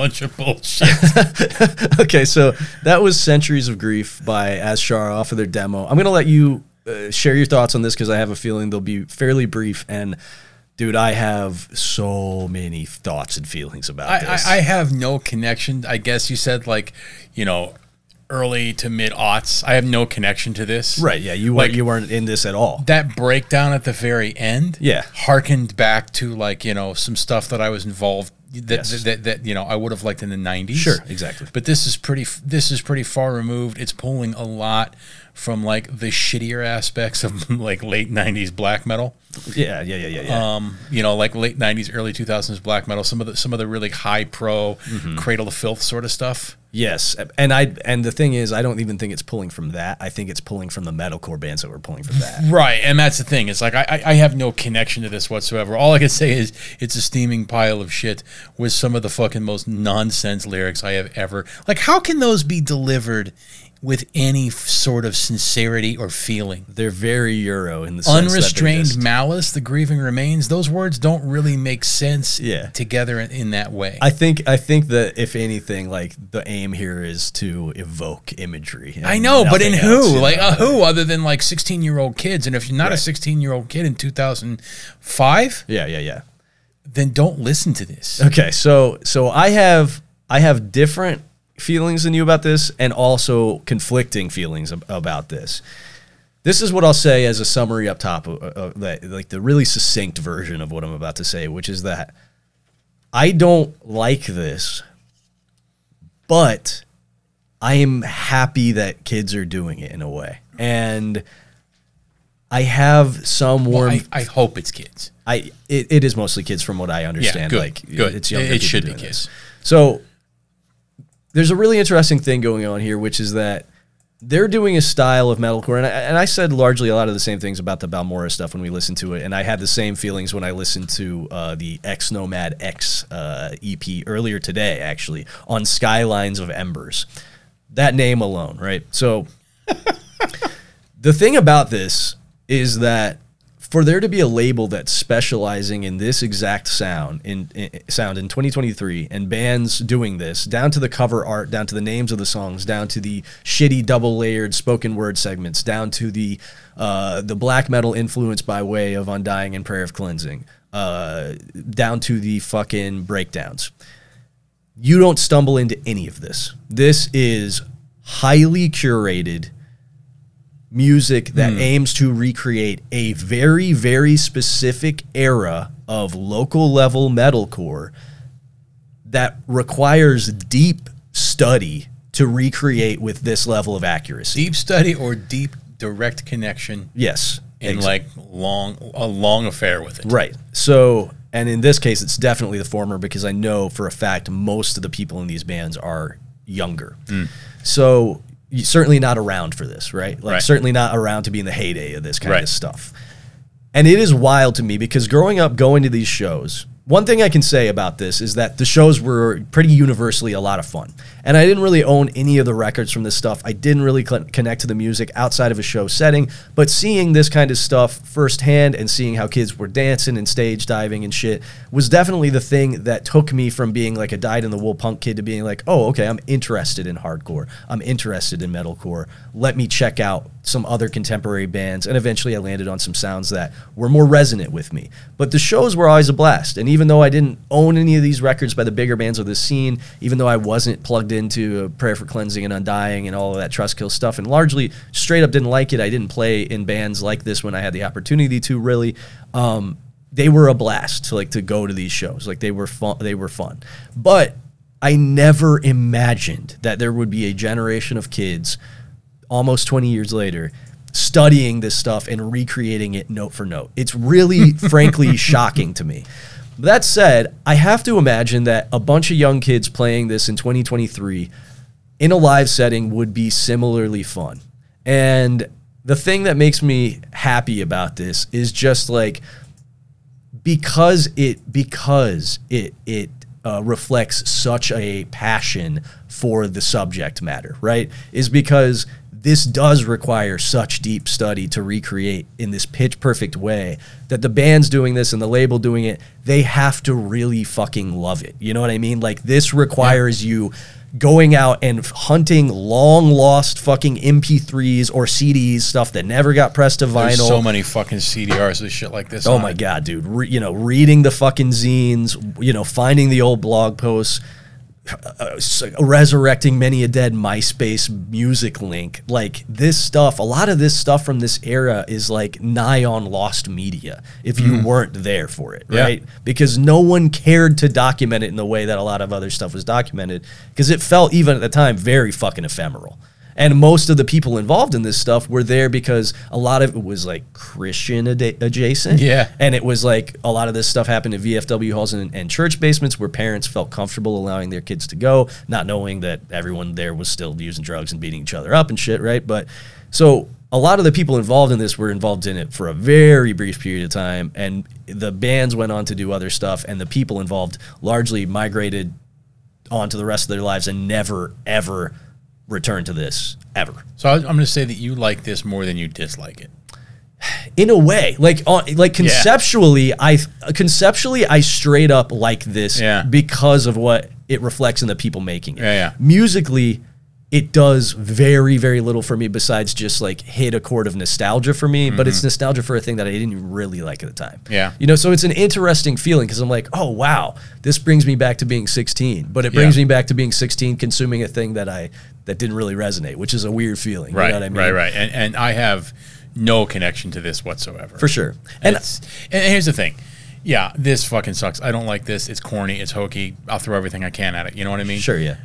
bunch of bullshit. okay, so that was Centuries of Grief by Azshara off of their demo. I'm going to let you uh, share your thoughts on this because I have a feeling they'll be fairly brief. And, dude, I have so many thoughts and feelings about I, this. I, I have no connection. I guess you said like, you know, early to mid aughts. I have no connection to this. right, yeah, you, Like- weren't, you weren't in this at all. That breakdown at the very end, Yeah. harkened back to like you know some stuff that I was involved that Yes. that, that, you know I would have liked in the '90s. Sure, exactly. But this is pretty. This is pretty far removed. It's pulling a lot from like the shittier aspects of like late '90s black metal. Yeah, yeah, yeah, yeah, yeah. Um, you know, like late '90s, early 2000s black metal. Some of the some of the really high pro Mm-hmm. Cradle of Filth sort of stuff. yes, and I and the thing is, I don't even think it's pulling from that. I think it's pulling from the metalcore bands that were pulling from that. Right, and that's the thing. It's like I, I I have no connection to this whatsoever. All I can say is it's a steaming pile of shit with some of the fucking most nonsense lyrics I have ever. Like, how can those be delivered with any f- sort of sincerity or feeling? They're very Euro in the Unrestrained just- malice, the grieving remains. Those words don't really make sense Yeah. together in, in that way. I think I think that if anything, like the aim here is to evoke imagery. I know, but in who? else, like know? uh, who other than like 16 year old kids? And if you're not a 16 year old kid in 2005, Yeah, yeah, yeah. then don't listen to this. Okay, so so I have I have different feelings than you about this, and also conflicting feelings ab- about this. This is what I'll say as a summary up top, of, of that, like the really succinct version of what I'm about to say, which is that I don't like this, but I am happy that kids are doing it in a way, and I have some Well, warm. I, I hope it's kids. I it, it is mostly kids from what I understand. Yeah, good, Like good. it's younger It- it should be kids. this. So there's a really interesting thing going on here, which is that they're doing a style of metalcore, and I, and I said largely a lot of the same things about the Balmora stuff when we listened to it, and I had the same feelings when I listened to uh, the X Nomad X uh, EP earlier today, actually on Skylines of Embers. That name alone, right? So the thing about this is that for there to be a label that's specializing in this exact sound in, in sound in 2023 and bands doing this down to the cover art down to the names of the songs down to the shitty double layered spoken word segments down to the uh, the black metal influence by way of undying and prayer of cleansing uh, down to the fucking breakdowns. You don't stumble into any of this. This is highly curated music that aims to recreate a very very specific era of local level metalcore that requires deep study to recreate with this level of accuracy. Deep study or deep direct connection Yes. And ex- like long a long affair with it. Right. So, and in this case, it's definitely the former because I know for a fact most of the people in these bands are younger. Hmm. So, certainly not around for this, right? Like, Right. certainly not around to be in the heyday of this kind Right. of stuff. And it is wild to me because growing up, going to these shows, one thing I can say about this is that the shows were pretty universally a lot of fun. And I didn't really own any of the records from this stuff. I didn't really cl- connect to the music outside of a show setting, but seeing this kind of stuff firsthand and seeing how kids were dancing and stage diving and shit was definitely the thing that took me from being like a dyed in the wool punk kid to being like, oh, okay, I'm interested in hardcore. I'm interested in metalcore. Let me check out some other contemporary bands. And eventually I landed on some sounds that were more resonant with me. But the shows were always a blast. And even though I didn't own any of these records by the bigger bands of the scene, even though I wasn't plugged into Prayer for Cleansing and Undying and all of that Trustkill stuff, and largely straight up didn't like it, I didn't play in bands like this when I had the opportunity to really. Um, they were a blast to like to go to these shows. Like they were fun. They were fun. But I never imagined that there would be a generation of kids almost 20 years later studying this stuff and recreating it note for note. It's really, frankly, shocking to me. That said, I have to imagine that a bunch of young kids playing this in 2023 in a live setting would be similarly fun. And the thing that makes me happy about this is just like because it because it it uh, reflects such a passion for the subject matter, right? Is because this does require such deep study to recreate in this pitch perfect way that the band's doing this and the label doing it, they have to really fucking love it. You know what I mean? Like this requires you going out and hunting long lost fucking MP3s or CDs, stuff that never got pressed to vinyl. There's so many fucking CDRs with shit like this. Oh on my god, dude! Re- you know, reading the fucking zines, you know, finding the old blog posts, resurrecting many a dead MySpace music link. Like this stuff, a lot of this stuff from this era is like nigh on lost media. If you weren't there for it, Mm. Yeah. right? Because no one cared to document it in the way that a lot of other stuff was documented, because it felt even at the time very fucking ephemeral. And most of the people involved in this stuff were there because a lot of it was like Christian ad- adjacent. Yeah. And it was like a lot of this stuff happened in VFW halls and, and church basements where parents felt comfortable allowing their kids to go, not knowing that everyone there was still using drugs and beating each other up and shit, right? But so a lot of the people involved in this were involved in it for a very brief period of time. And the bands went on to do other stuff, and the people involved largely migrated onto the rest of their lives and never, ever returned to this ever. So I- I'm going to say that you like this more than you dislike it. in a way like on like conceptually i conceptually i straight up like this Yeah. because of what it reflects in the people making it Yeah, yeah. musically it does very very little for me besides just like hit a chord of nostalgia for me but it's nostalgia for a thing that i didn't really like at the time Mm-hmm. Yeah. you know so it's an interesting feeling because i'm like oh wow this brings me back to being 16 but it brings Yeah. me back to being 16 consuming a thing that i that didn't really resonate which is a weird feeling Right, you know what i mean right, right. And, and I have no connection to this whatsoever. for sure and It's, and here's the thing. Yeah, this fucking sucks. I don't like this. It's corny. It's hokey. I'll throw everything I can at it. You know what I mean? sure yeah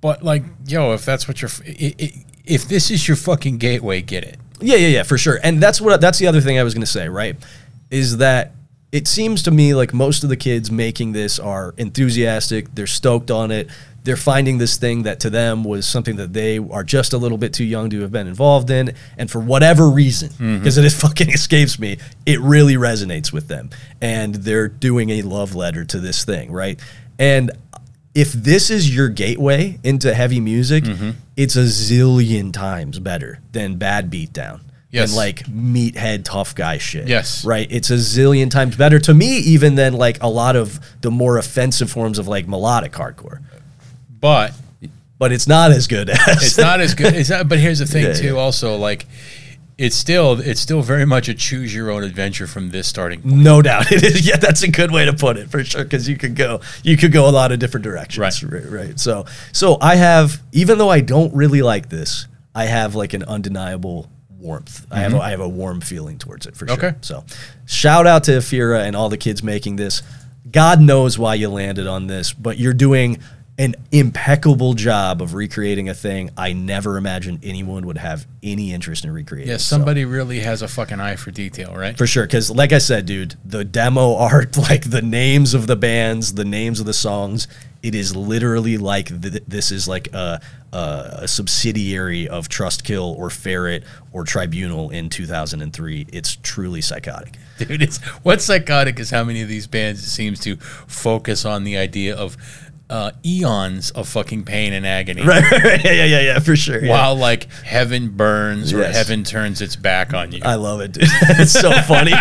But like, yo, if that's what you're, f- i- i- if this is your fucking gateway, get it. Yeah, yeah, yeah, for sure. And that's what that's the other thing I was going to say, right? Is that it seems to me like most of the kids making this are enthusiastic, they're stoked on it. They're finding this thing that to them was something that they are just a little bit too young to have been involved in, and for whatever reason, because it is fucking escapes me, it really resonates with them, and they're doing a love letter to this thing, right? And if this is your gateway into heavy music, Mm-hmm. it's a zillion times better than Bad Beatdown. Yes. And like meathead tough guy shit. Yes. Right. It's a zillion times better to me, even than like a lot of the more offensive forms of like melodic hardcore. But But it's not as good as it's not as good. It's not, but here's the thing Yeah, too. yeah. Also, like, it's still it's still very much a choose your own adventure from this starting point. No doubt, it is. Yeah, that's a good way to put it for sure. Because you could go, you could go a lot of different directions. Right. right, right. So, so I have, even though I don't really like this, I have like an undeniable warmth. I have, a, I have a warm feeling towards it for sure. Mm-hmm. Okay. So, shout out to Ephyra and all the kids making this. God knows why you landed on this, but you're doing an impeccable job of recreating a thing I never imagined anyone would have any interest in recreating. Yes, So- somebody really has a fucking eye for detail, right? for sure, because like I said, dude, the demo art, like the names of the bands, the names of the songs, it is literally like th- this is like a, a, a subsidiary of Trustkill or Ferret or Tribunal in 2003. It's truly psychotic. Dude, it's what's psychotic is how many of these bands it seems to focus on the idea of uh, eons of fucking pain and agony. Right, right, yeah, yeah, yeah, yeah, for sure. yeah. While like heaven burns or Yes. heaven turns its back on you. I love it, dude. it's so funny.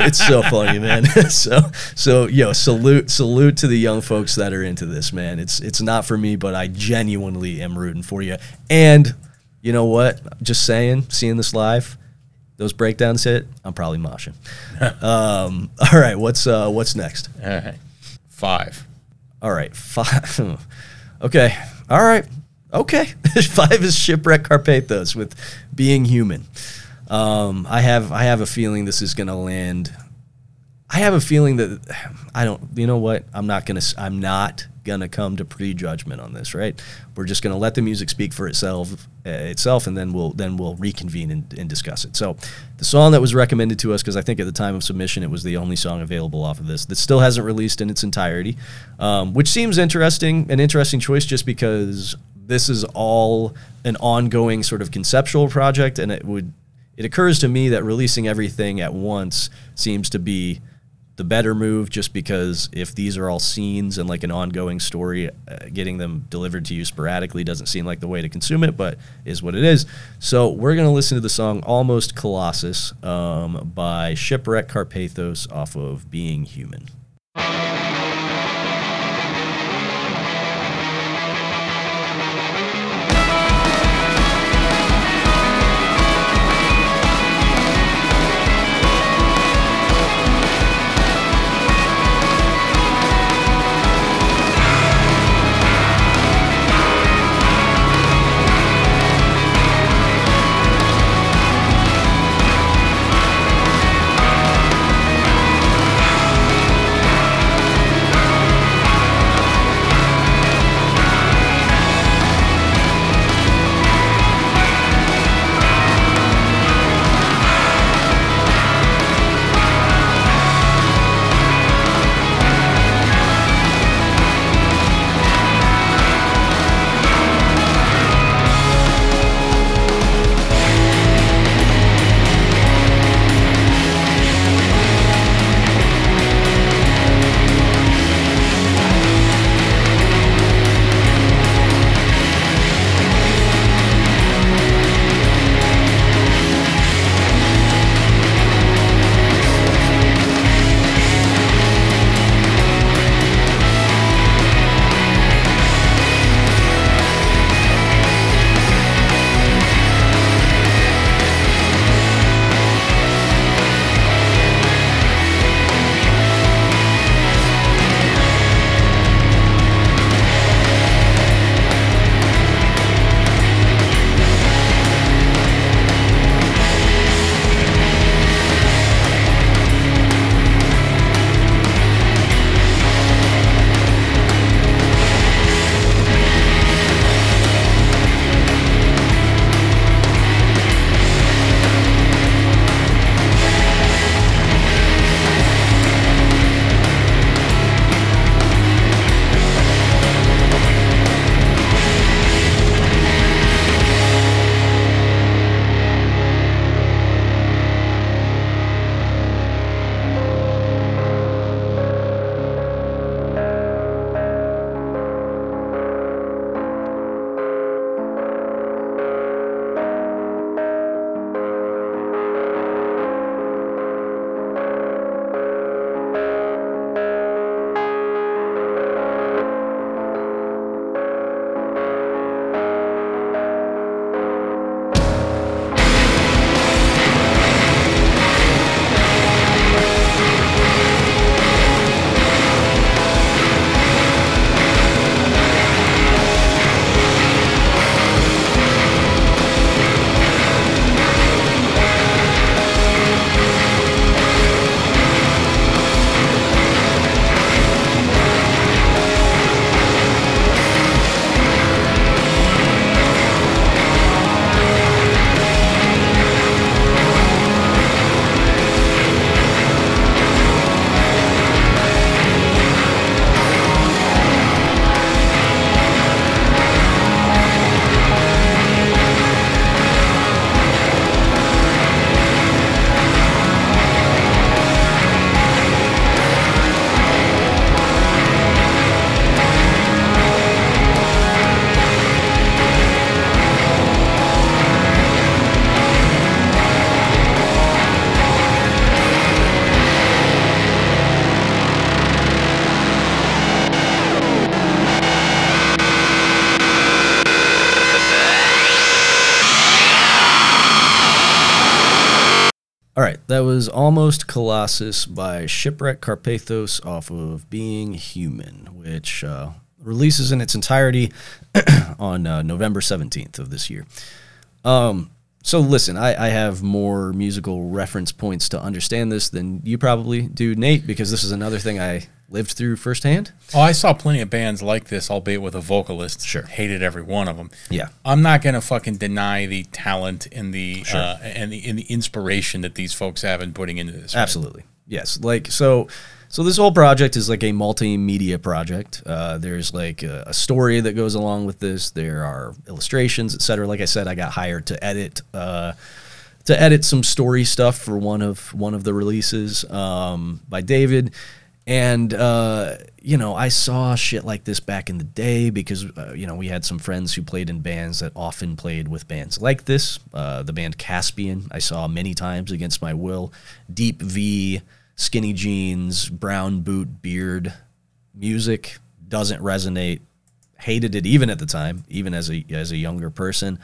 it's so funny, man. so so yo, salute salute to the young folks that are into this, man. It's it's not for me, but I genuinely am rooting for you. And you know what? Just saying, seeing this live, those breakdowns hit, I'm probably moshing. um, all right, what's uh what's next? All right. Five. All right, five. okay, all right, okay. five is Shipwreck Karpathos with being human. Um, I have I have a feeling this is gonna land. I have a feeling that I don't. You know what? I'm not gonna. I'm not gonna come to prejudgment on this. Right? We're just gonna let the music speak for itself, uh, itself, and then we'll then we'll reconvene and, and discuss it. So, the song that was recommended to us, because I think at the time of submission it was the only song available off of this that still hasn't released in its entirety, um, which seems interesting, an interesting choice, just because this is all an ongoing sort of conceptual project, and it would. It occurs to me that releasing everything at once seems to be the better move just because if these are all scenes and like an ongoing story, uh, getting them delivered to you sporadically doesn't seem like the way to consume it, but is what it is. So we're going to listen to the song Almost Colossus um, by Shipwreck Karpathos off of Being Human. Was Almost Colossus by Shipwreck Karpathos off of Being Human, which uh, releases in its entirety on uh, November 17th of this year. Um, so listen, I, I have more musical reference points to understand this than you probably do, Nate, because this is another thing I lived through firsthand. Oh, I saw plenty of bands like this, albeit with a vocalist. Sure. hated every one of them. Yeah. I'm not gonna fucking deny the talent and the uh, and the and the inspiration that these folks have in putting into this. right? Absolutely. Yes. Like so so this whole project is like a multimedia project. Uh, there's like a, a story that goes along with this. There are illustrations, etc. Like I said, I got hired to edit uh, to edit some story stuff for one of one of the releases um, by David. And uh, you know, I saw shit like this back in the day because uh, you know we had some friends who played in bands that often played with bands like this. Uh, the band Caspian, I saw many times against my will. Deep V, skinny jeans, brown boot, beard, music doesn't resonate. Hated it even at the time, even as a as a younger person.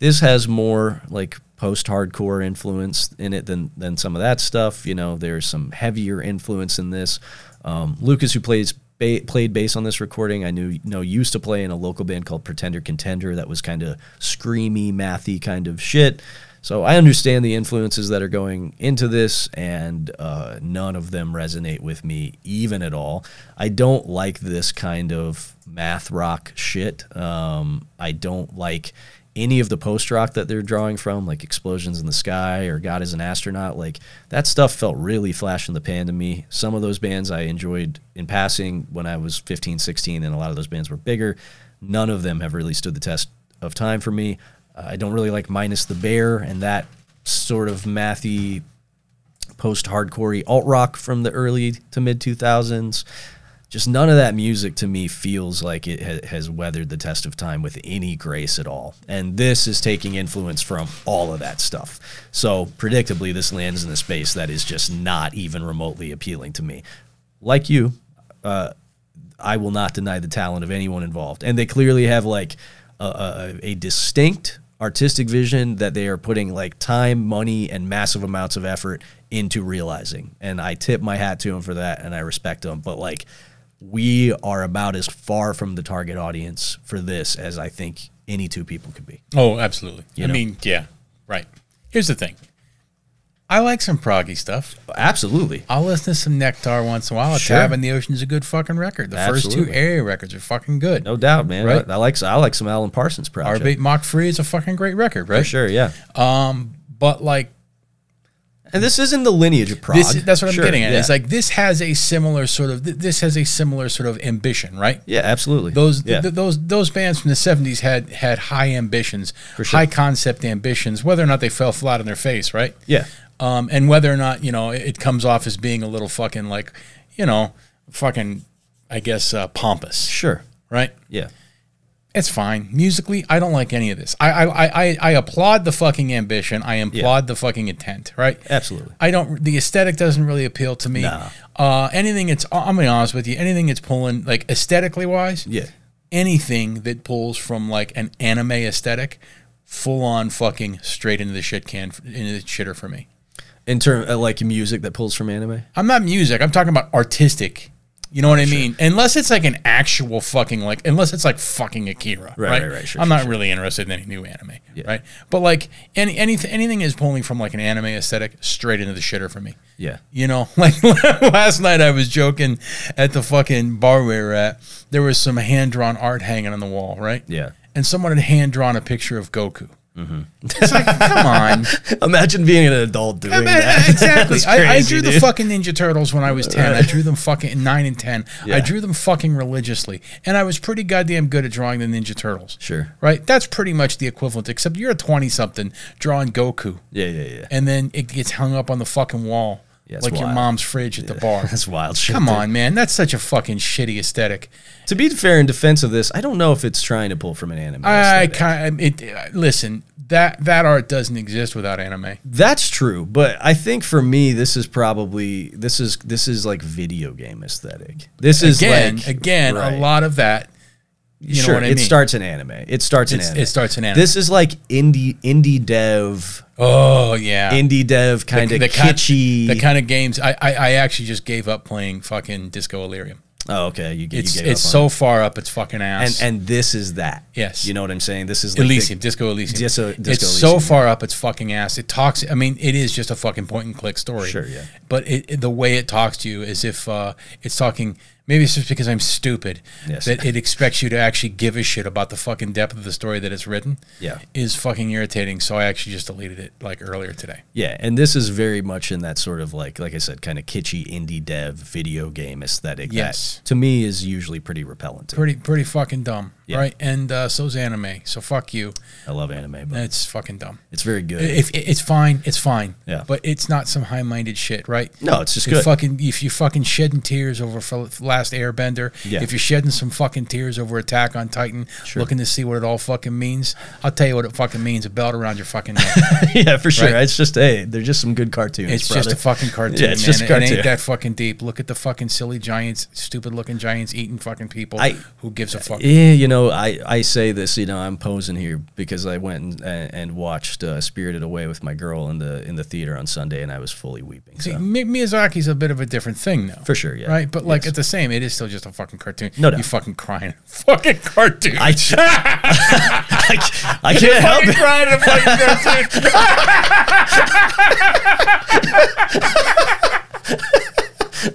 This has more like post-hardcore influence in it than than some of that stuff. You know, there's some heavier influence in this. Um, Lucas, who plays ba- played bass on this recording, I knew know used to play in a local band called Pretender Contender that was kind of screamy, mathy kind of shit. So I understand the influences that are going into this, and uh, none of them resonate with me even at all. I don't like this kind of math rock shit. Um, I don't like any of the post rock that they're drawing from, like Explosions in the Sky or God is an Astronaut, like that stuff felt really flash in the pan to me. Some of those bands I enjoyed in passing when I was 15, 16, and a lot of those bands were bigger. None of them have really stood the test of time for me. Uh, I don't really like Minus the Bear and that sort of mathy post hardcore alt rock from the early to mid 2000s just none of that music to me feels like it ha- has weathered the test of time with any grace at all. And this is taking influence from all of that stuff. So, predictably, this lands in a space that is just not even remotely appealing to me. Like you, uh, I will not deny the talent of anyone involved. And they clearly have like a, a, a distinct artistic vision that they are putting like time, money, and massive amounts of effort into realizing. And I tip my hat to them for that and I respect them. But like, we are about as far from the target audience for this as I think any two people could be. Oh, absolutely. I know. mean, yeah, right. Here's the thing. I like some proggy stuff. Absolutely. I'll listen to some Nektar once in a while. A Sure. Tab in the Ocean is a good fucking record. The first two Area records are fucking good. No doubt, man. Right. I, I like I like some Alan Parsons project. Arbeit Macht Frei is a fucking great record, right? For sure, yeah. Um, But like And this isn't the lineage of prog. this, that's what I'm Sure, getting at. yeah. It's like this has a similar sort of this has a similar sort of ambition, right? yeah, absolutely. Those yeah. th- those those bands from the '70s had had high ambitions, sure. high concept ambitions, whether or not they fell flat on their face, right? yeah. um, and whether or not you know it, it comes off as being a little fucking like, you know, fucking, I guess uh, pompous, Sure. right? Yeah. It's fine musically. I don't like any of this. I I, I, I- I applaud the fucking ambition. I applaud the fucking intent, right? Absolutely. I don't. The aesthetic doesn't really appeal to me. No. Uh, anything it's. I'm gonna be honest with you. Anything that's pulling like aesthetically wise, Yeah. anything that pulls from like an anime aesthetic, full on fucking straight into the shit can into the shitter for me. In terms uh, like music that pulls from anime. I'm not music. I'm talking about artistic. You know what I mean? Unless it's like an actual fucking like, unless it's like fucking Akira, right? Right, right, right, sure, I'm sure, not sure. really interested in any new anime, Yeah. right? But like any anything anything is pulling from like an anime aesthetic straight into the shitter for me. Yeah. You know, like last night I was joking at the fucking bar we were at. There was some hand drawn art hanging on the wall, right? Yeah. And someone had hand drawn a picture of Goku. Mm-hmm. It's like, come on. Imagine being an adult doing I mean, that. exactly. That's I, I crazy, drew the fucking Ninja Turtles when I was 10. I drew them fucking 9 and 10. I drew them fucking religiously. And I was pretty goddamn good at drawing the Ninja Turtles. Sure. Right? That's pretty much the equivalent, except you're a 20 something drawing Goku. Yeah, yeah, yeah. And then it gets hung up on the fucking wall. Yeah, it's like your mom's fridge at the bar. That's wild shit. Come dude. on, man. That's such a fucking shitty aesthetic. To be fair in defense of this, I don't know if it's trying to pull from an anime. I aesthetic. kind it. Listen, that that art doesn't exist without anime. That's true, but I think for me, this is probably this is this is like video game aesthetic. This is Again, like again, right. a lot of that. You sure, know what I mean? it mean? starts in anime. It starts in It's- anime. it starts in anime. This is like indie indie dev, Oh yeah, indie dev kind of kitschy. the kind of games I, I I actually just gave up playing fucking Disco Elysium. oh, okay, you, get It's you gave it's so on far up its fucking ass. and and this is that. Yes. you know what I'm saying. This is like Elysium, the- Disco Elysium. Disco- Disco it's so Elysium, far up its fucking ass. It talks. I mean, it is just a fucking point and click story. Sure, yeah. But it, it- the way it talks to you is if uh, it's talking. Maybe it's just because I'm stupid Yes. that it expects you to actually give a shit about the fucking depth of the story that it's written. Yeah. is fucking irritating. So I actually just deleted it like earlier today. Yeah, and this is very much in that sort of like, like I said, kind of kitschy indie dev video game aesthetic. Yes. that to me is usually pretty repellent. Pretty pretty fucking dumb. Yeah. right? And uh, so's anime. So fuck you. I love anime, but It's fucking dumb. it's very good. If it's fine, it's fine. Yeah. But it's not some high-minded shit, right? no, it's just If good. fucking if you're fucking shedding tears over Last Airbender, Yeah. if you're shedding some fucking tears over Attack on Titan, Sure. looking to see what it all fucking means, I'll tell you what it fucking means: a belt around your fucking neck. yeah, for sure. Right. It's just hey, they're just some good cartoons. It's just a fucking cartoon, Yeah, it's man. just a It cartoon. ain't that fucking deep. Look at the fucking silly giants, stupid looking giants eating fucking people. I- who gives a fuck? Yeah, you know, I, I say this, you know, I'm posing here because I went and, and, watched uh, Spirited Away with my girl in the in the theater on Sunday, and I was fully weeping. See, So. Mi- Miyazaki's a bit of a different thing, though. For sure, yeah. Right, but like Yes. it's the same. It is still just a fucking cartoon. No doubt. You fucking crying, fucking cartoon. I, I, I can't help fucking it. crying in a fucking cartoon.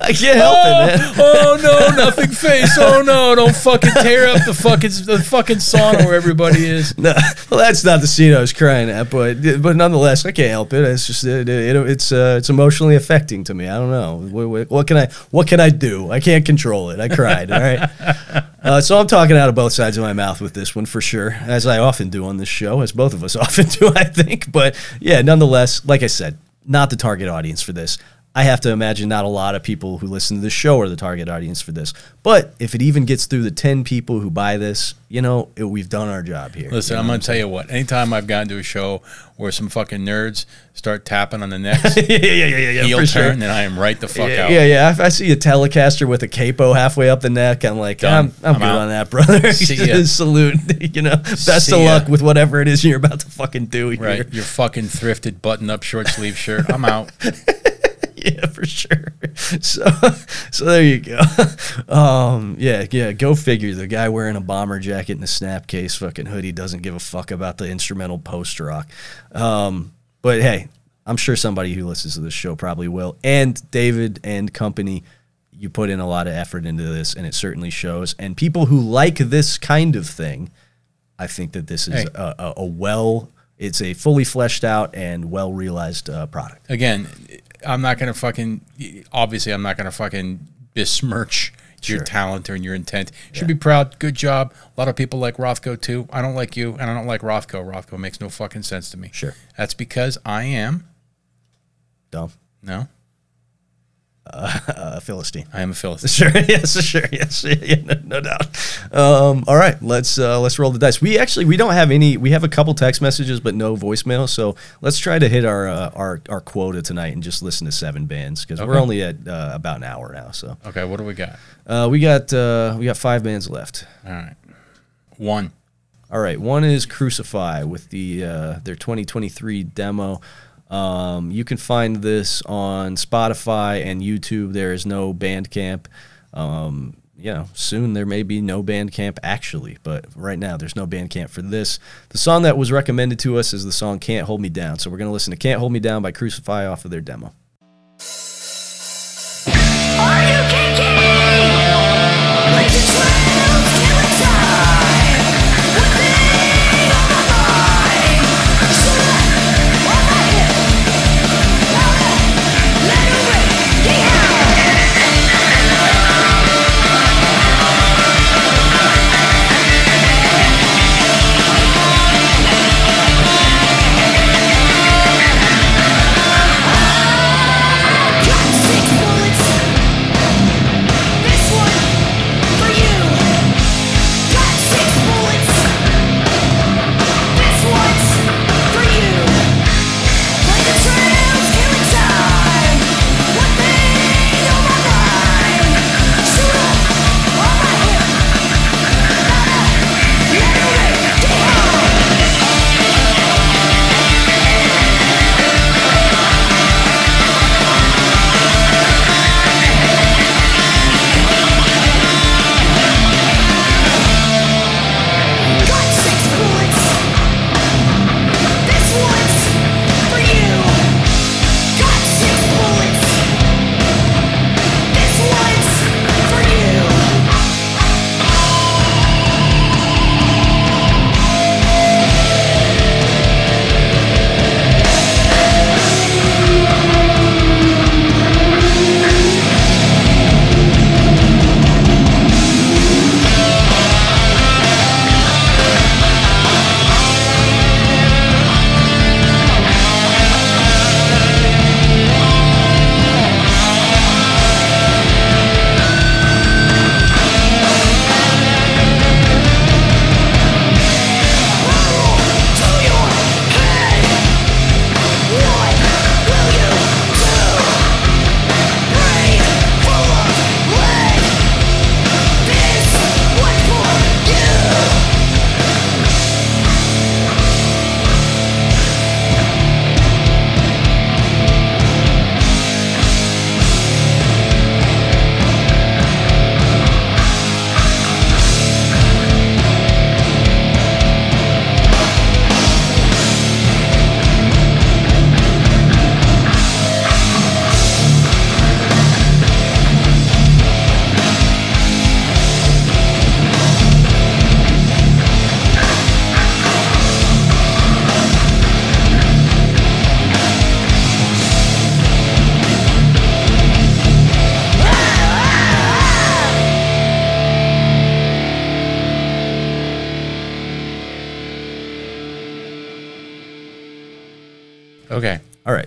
I can't help it, man. oh no, nothing face. Oh no, don't fucking tear up the fucking the fucking sauna where everybody is. No, well, that's not the scene I was crying at, but but nonetheless, I can't help it. It's just it, it, it's uh, it's emotionally affecting to me. I don't know what, what, what can I what can I do? I can't control it. I cried. All right. Uh, so I'm talking out of both sides of my mouth with this one for sure, as I often do on this show, as both of us often do, I think. But yeah, nonetheless, like I said, not the target audience for this. I have to imagine not a lot of people who listen to this show are the target audience for this. But if it even gets through the 10 people who buy this, you know, it, we've done our job here. Listen, You I'm gonna tell you what. Anytime I've gone to a show where some fucking nerds start tapping on the necks, yeah, yeah, yeah, yeah, heel turn, sure. then I am right the fuck Yeah, out. yeah, yeah. If I see a Telecaster with a capo halfway up the neck, I'm like, Done. I'm, I'm, I'm good out. on that, brother. Ya. Salute. You know, best See of ya. luck with whatever it is you're about to fucking do here. Right, your fucking thrifted button-up short sleeve shirt. I'm out. yeah, for sure. So, so there you go. Um, yeah, yeah. Go figure. The guy wearing a bomber jacket and a Snapcase, fucking hoodie, doesn't give a fuck about the instrumental post rock. Um, but hey, I'm sure somebody who listens to this show probably will. And David and company, you put in a lot of effort into this, and it certainly shows. And people who like this kind of thing, I think that this is Hey. a, a, a well. It's a fully fleshed out and well realized uh, product. Again, I'm not gonna fucking. Obviously, I'm not gonna fucking besmirch your Sure. talent or your intent. Should be proud. Good job. A lot of people like Rothko too. I don't like you, and I don't like Rothko. Rothko makes no fucking sense to me. Sure. That's because I am Dumb. no, Uh, Philistine. I am a Philistine. Sure. Yes. Sure. Yes. Yeah. No, no doubt. Um, all right. Let's uh, let's roll the dice. We actually we don't have any. We have a couple text messages, but no voicemail. So let's try to hit our uh, our our quota tonight and just listen to seven bands because we're only at uh, about an hour now. So Okay, what do we got? uh, we got uh, we got five bands left. All right, one. All right. One is Crucify with the uh, their 2023 demo. Um, you can find this on Spotify and YouTube. There is no Bandcamp. Um, you know, soon there may be no Bandcamp actually, but right now there's no Bandcamp for this. The song that was recommended to us is the song "Can't Hold Me Down." So we're gonna listen to "Can't Hold Me Down" by Crucify off of their demo.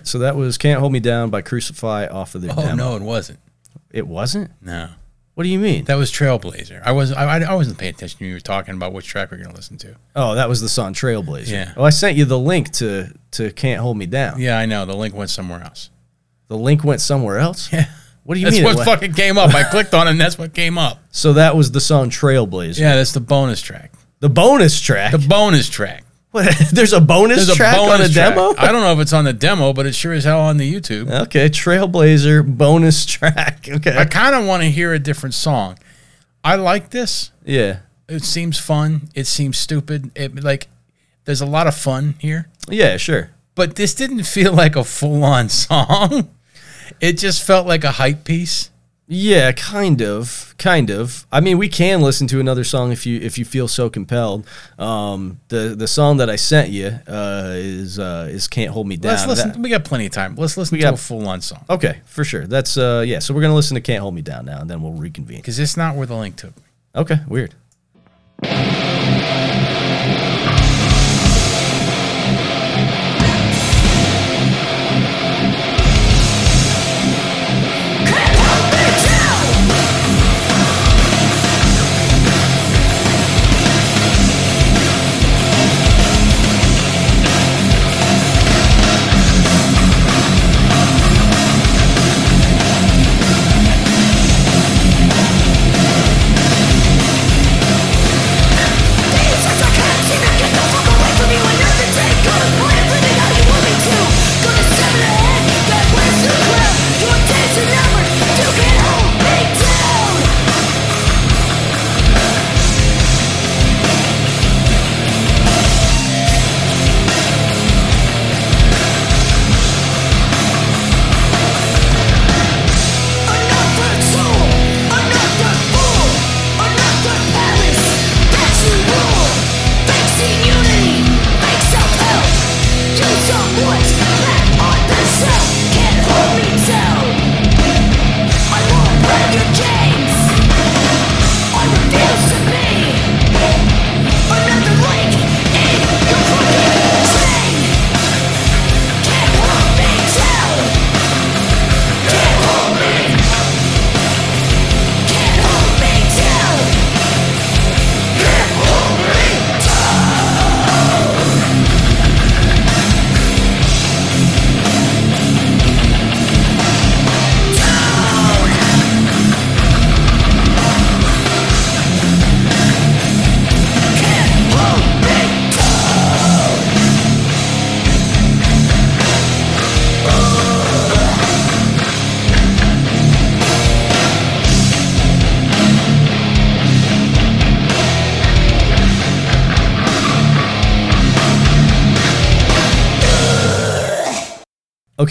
So that was "Can't Hold Me Down" by Crucify off of their Oh demo. no, it wasn't. it wasn't. No, What do you mean? that was Trailblazer. I wasn't. I, I wasn't paying attention when you were talking about which track we're gonna listen to. oh, that was the song Trailblazer. Yeah. Oh, I sent you the link to to "Can't Hold Me Down." Yeah, I know. The link went somewhere else. The link went somewhere else. Yeah. What do you That's mean? it what went- fucking came up. I clicked on it, and that's what came up. so that was the song Trailblazer. Yeah, that's the bonus track. The bonus track. The bonus track. There's a bonus There's a track bonus on a track. demo. I don't know if it's on the demo, but it sure as hell on the YouTube. Okay, Trailblazer bonus track. Okay. I kind of want to hear a different song. I like this. yeah. It seems fun. It seems stupid. It like there's a lot of fun here, Yeah, sure. but this didn't feel like a full on song. It just felt like a hype piece. Yeah, kind of, kind of. I mean, we can listen to another song if you if you feel so compelled. Um, the the song that I sent you uh, is uh, is "Can't Hold Me Down." Let's listen. That- we got plenty of time. Let's listen We to got- a full on song okay, for sure. That's uh, yeah. So we're gonna listen to "Can't Hold Me Down" now, and then we'll reconvene. because it's not where the link took me. Okay, weird.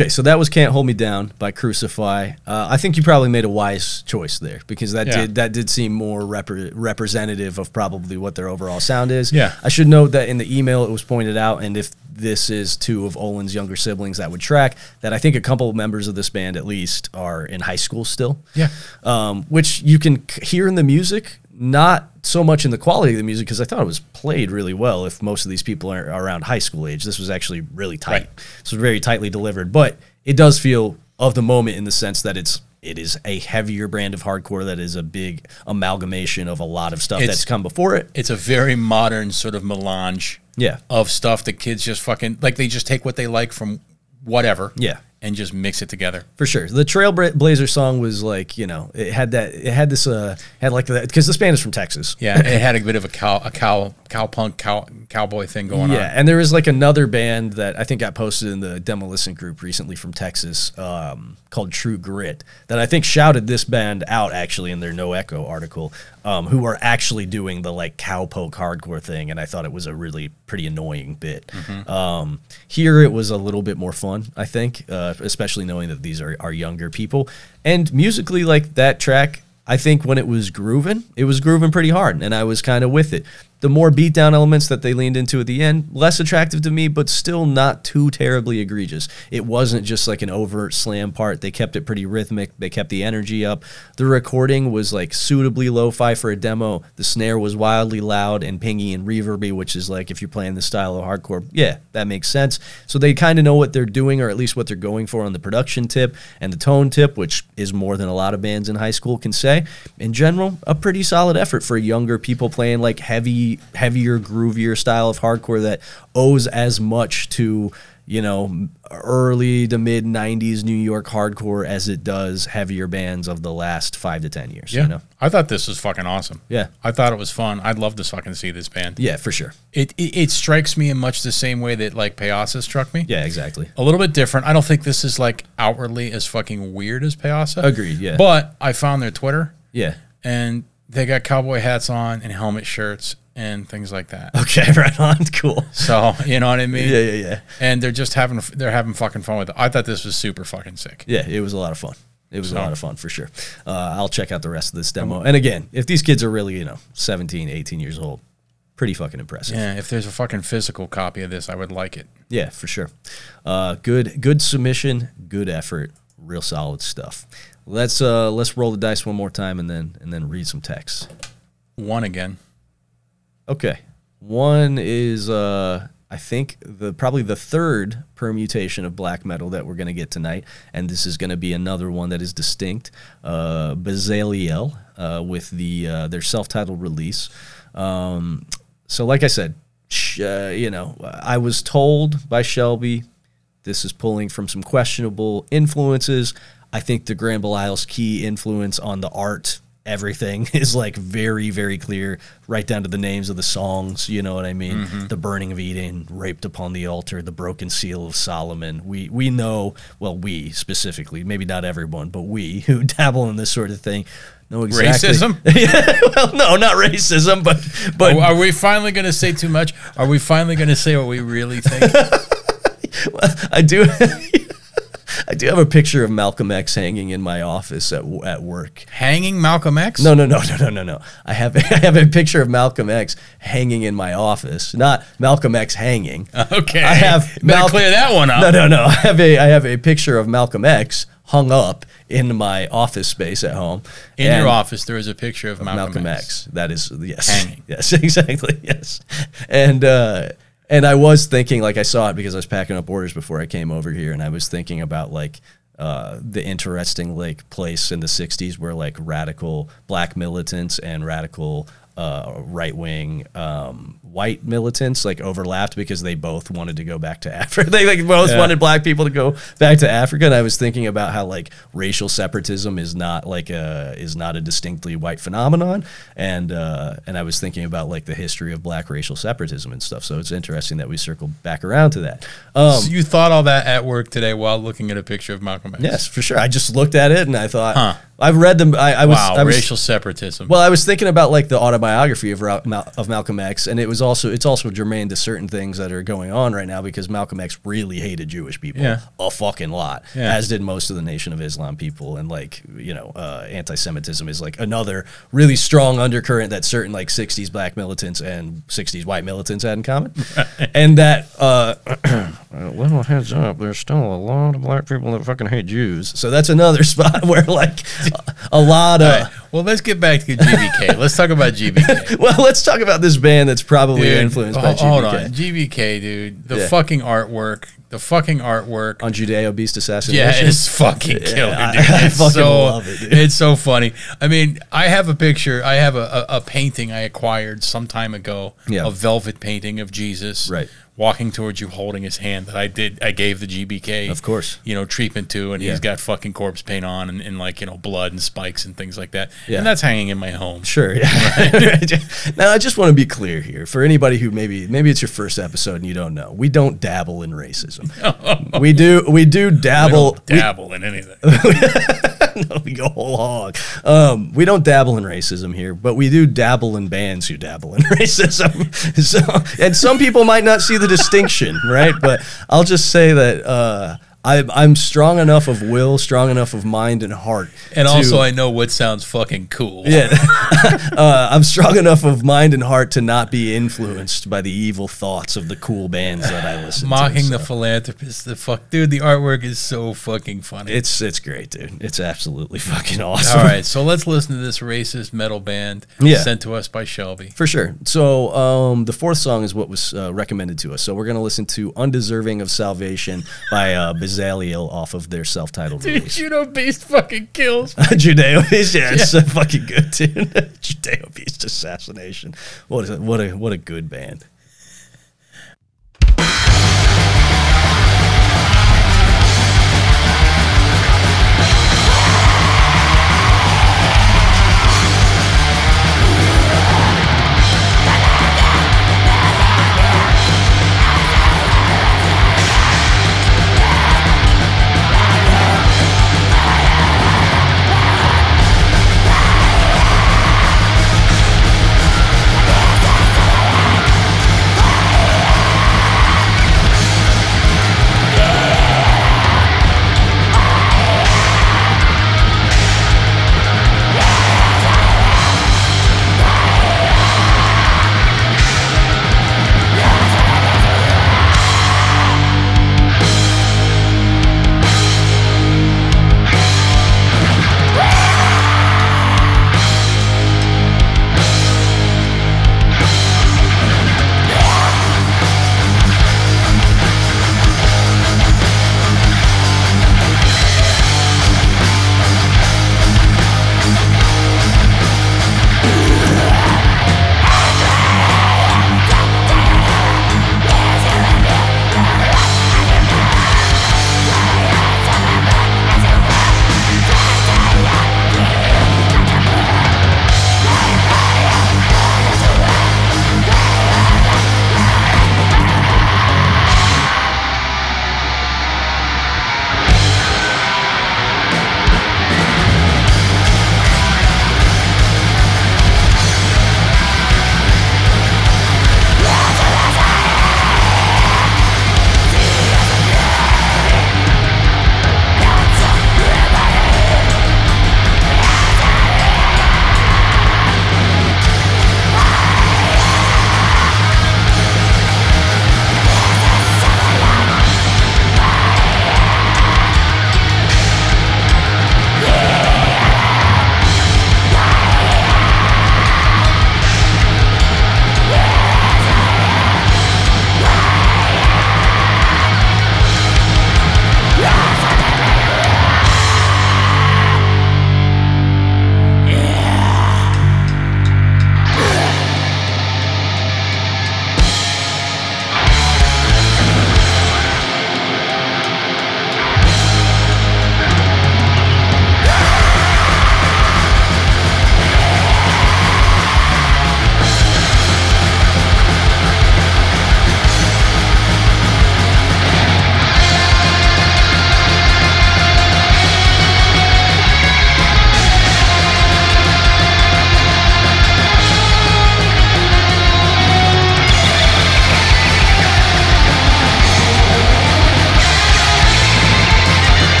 Okay, so that was "Can't Hold Me Down" by Crucify. Uh, I think you probably made a wise choice there because that Yeah. did that did seem more repre- representative of probably what their overall sound is. Yeah. I should note that in the email it was pointed out, and if this is two of Olin's younger siblings that would track, that I think a couple of members of this band at least are in high school still. Yeah. um, which you can hear in the music, not so much in the quality of the music because I thought it was played really well. If most of these people are around high school age, this was actually really tight. Right. So very tightly delivered, but it does feel of the moment in the sense that it's it is a heavier brand of hardcore that is a big amalgamation of a lot of stuff It's- that's come before it. It's a very modern sort of melange Yeah. of stuff that kids just fucking like. They just take what they like from whatever. Yeah. And just mix it together. For sure, the Trailblazer song was like you know it had that it had this uh had like that because this band is from Texas. Yeah, it had a bit of a cow, a cow, cow punk cow, cowboy thing going Yeah, on. Yeah, and there was like another band that I think got posted in the Demolisten group recently from Texas um, called True Grit that I think shouted this band out actually in their No Echo article, um, who are actually doing the like cowpoke hardcore thing, and I thought it was a really pretty annoying bit. Um, here it was a little bit more fun, I think, uh, especially knowing that these are, are younger people, and musically like that track I think when it was grooving, it was grooving pretty hard, and I was kind of with it. The more beatdown elements that they leaned into at the end, less attractive to me, but still not too terribly egregious. It wasn't just like an overt slam part. They kept it pretty rhythmic. They kept the energy up. The recording was like suitably lo-fi for a demo. The snare was wildly loud and pingy and reverby, which is like if you're playing the style of hardcore, yeah, that makes sense. So they kind of know what they're doing, or at least what they're going for on the production tip and the tone tip, which is more than a lot of bands in high school can say. In general, a pretty solid effort for younger people playing like heavy, heavier, groovier style of hardcore that owes as much to you know early to mid 90s new york hardcore as it does heavier bands of the last five to ten years Yeah. you know I thought this was fucking awesome. Yeah. I thought it was fun. I'd love to fucking see this band. yeah for sure It, it it strikes me in much the same way that like Peasa struck me. yeah exactly A little bit different. I don't think this is like outwardly as fucking weird as Peasa. Agreed, yeah. But I found their Twitter yeah and they got cowboy hats on and helmet shirts and things like that. okay right on cool So you know what I mean? yeah yeah yeah And they're just having they're having fucking fun with it. I thought this was super fucking sick. yeah it was a lot of fun it was So- a lot of fun for sure uh, i'll check out the rest of this demo and again if these kids are really you know 17 18 years old pretty fucking impressive Yeah, if there's a fucking physical copy of this, I would like it. Yeah, for sure. Uh, good, good submission, good effort, real solid stuff. Let's uh, let's roll the dice one more time and then and then read some text. One again. Okay, one is uh, I think the probably the third permutation of black metal that we're gonna get tonight, and this is gonna be another one that is distinct. Uh, Bezaliel uh, with the uh, their self-titled release. Um, so, like I said, sh- uh, you know, I was told by Shelby this is pulling from some questionable influences. I think the Grand Belial's key influence on the art, everything is like very, very clear, right down to the names of the songs. You know what I mean? Mm-hmm. The burning of Eden, raped upon the altar, the broken seal of Solomon. We we know, well, we specifically, maybe not everyone, but we who dabble in this sort of thing know exactly. Racism? well, no, not racism, but but Are, are we finally going to say too much? Are we finally going to say what we really think? I do. I do have a picture of Malcolm X hanging in my office at at work. Hanging Malcolm X? No, no, no, no, no, no, no. I have I have a picture of Malcolm X hanging in my office, not Malcolm X hanging. Okay. I have Malcolm- clear that one up. No, no, no. I have a I have a picture of Malcolm X hung up in my office space at home. In And- your office, there is a picture of Malcolm, Malcolm X. X. That is yes, Hanging. Yes, exactly. Yes, and uh, and I was thinking like I saw it because I was packing up orders before I came over here, and I was thinking about like. Uh, the interesting like place in the 60s where like radical black militants and radical uh, right wing um, white militants like overlapped because they both wanted to go back to Africa. they like both Yeah. wanted black people to go back to Africa, and I was thinking about how like racial separatism is not like a is not a distinctly white phenomenon, and uh, and I was thinking about like the history of black racial separatism and stuff. So it's interesting that we circle back around to that. Um, So you thought all that at work today while looking at a picture of Malcolm X? yes, for sure. I just looked at it and I thought Huh. I've read them. I, I was Wow, I was, racial separatism. Well, I was thinking about like the autobiography of of Malcolm X, and it was also it's also germane to certain things that are going on right now because Malcolm X really hated Jewish people Yeah. a fucking lot, Yeah. as did most of the Nation of Islam people, and like you know, uh, anti-Semitism is like another really strong undercurrent that certain like '60s black militants and '60s white militants had in common, and that. Uh, a little heads up, there's still a lot of black people that fucking hate Jews. So that's another spot where like a, lot of right, Well, let's get back to GBK. let's talk about GBK. well, let's talk about this band that's probably influenced by ho- Hold on, GBK GBK, dude. The Yeah. fucking artwork, the fucking artwork. on Judeo Beast Yeah, assassination. it's fucking killer, I- dude. I It's fucking so, love it, dude. It's so funny. I mean, I have a picture. I have a, a, a painting I acquired some time ago. Yeah. A velvet painting of Jesus. Right. Walking towards you, holding his hand. That I did. I gave the GBK. Of course. You know, treatment to, and Yeah. he's got fucking corpse paint on, and, and like you know, blood and spikes and things like that. Yeah. And that's hanging in my home. Sure. Yeah. now, I just want to be clear here for anybody who maybe maybe it's your first episode and you don't know. We don't dabble in racism. we do. We do dabble. don't we- dabble in anything. we go whole hog. Um, we don't dabble in racism here, but we do dabble in bands who dabble in racism. so, and some people might not see the distinction, right? But I'll just say that uh, I, I'm strong enough of will, strong enough of mind and heart. And to- also, I know what sounds fucking cool. yeah, uh, I'm strong enough of mind and heart to not be influenced by the evil thoughts of the cool bands that I listen Mocking to. the so. philanthropist, the fuck, dude. The artwork is so fucking funny. It's it's great, dude. It's absolutely fucking awesome. All right, so let's listen to this racist metal band Yeah. sent to us by Shelby. For sure. So um, the fourth song is what was uh, recommended to us. So we're gonna listen to "Undeserving of Salvation" by uh, Bezaliel off of their self-titled release. Judeo Beast fucking kills. Judeo Beast, yeah, it's so fucking good, dude. Judeo Beast assassination. What a what a what a good band.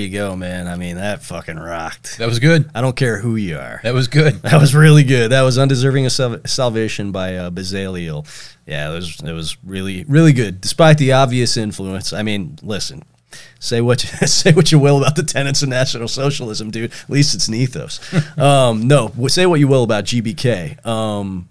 You go, man. I mean, that fucking rocked. That was good. I don't care who you are. That was good. That was really good. That was "Undeserving of Sal- Salvation" by uh, Bezaliel. Yeah, it was it was really really good, despite the obvious influence. I mean, listen, say what you, say what you will about the tenets of National Socialism, dude. At least it's an ethos. um, no, say what you will about GBK. Um,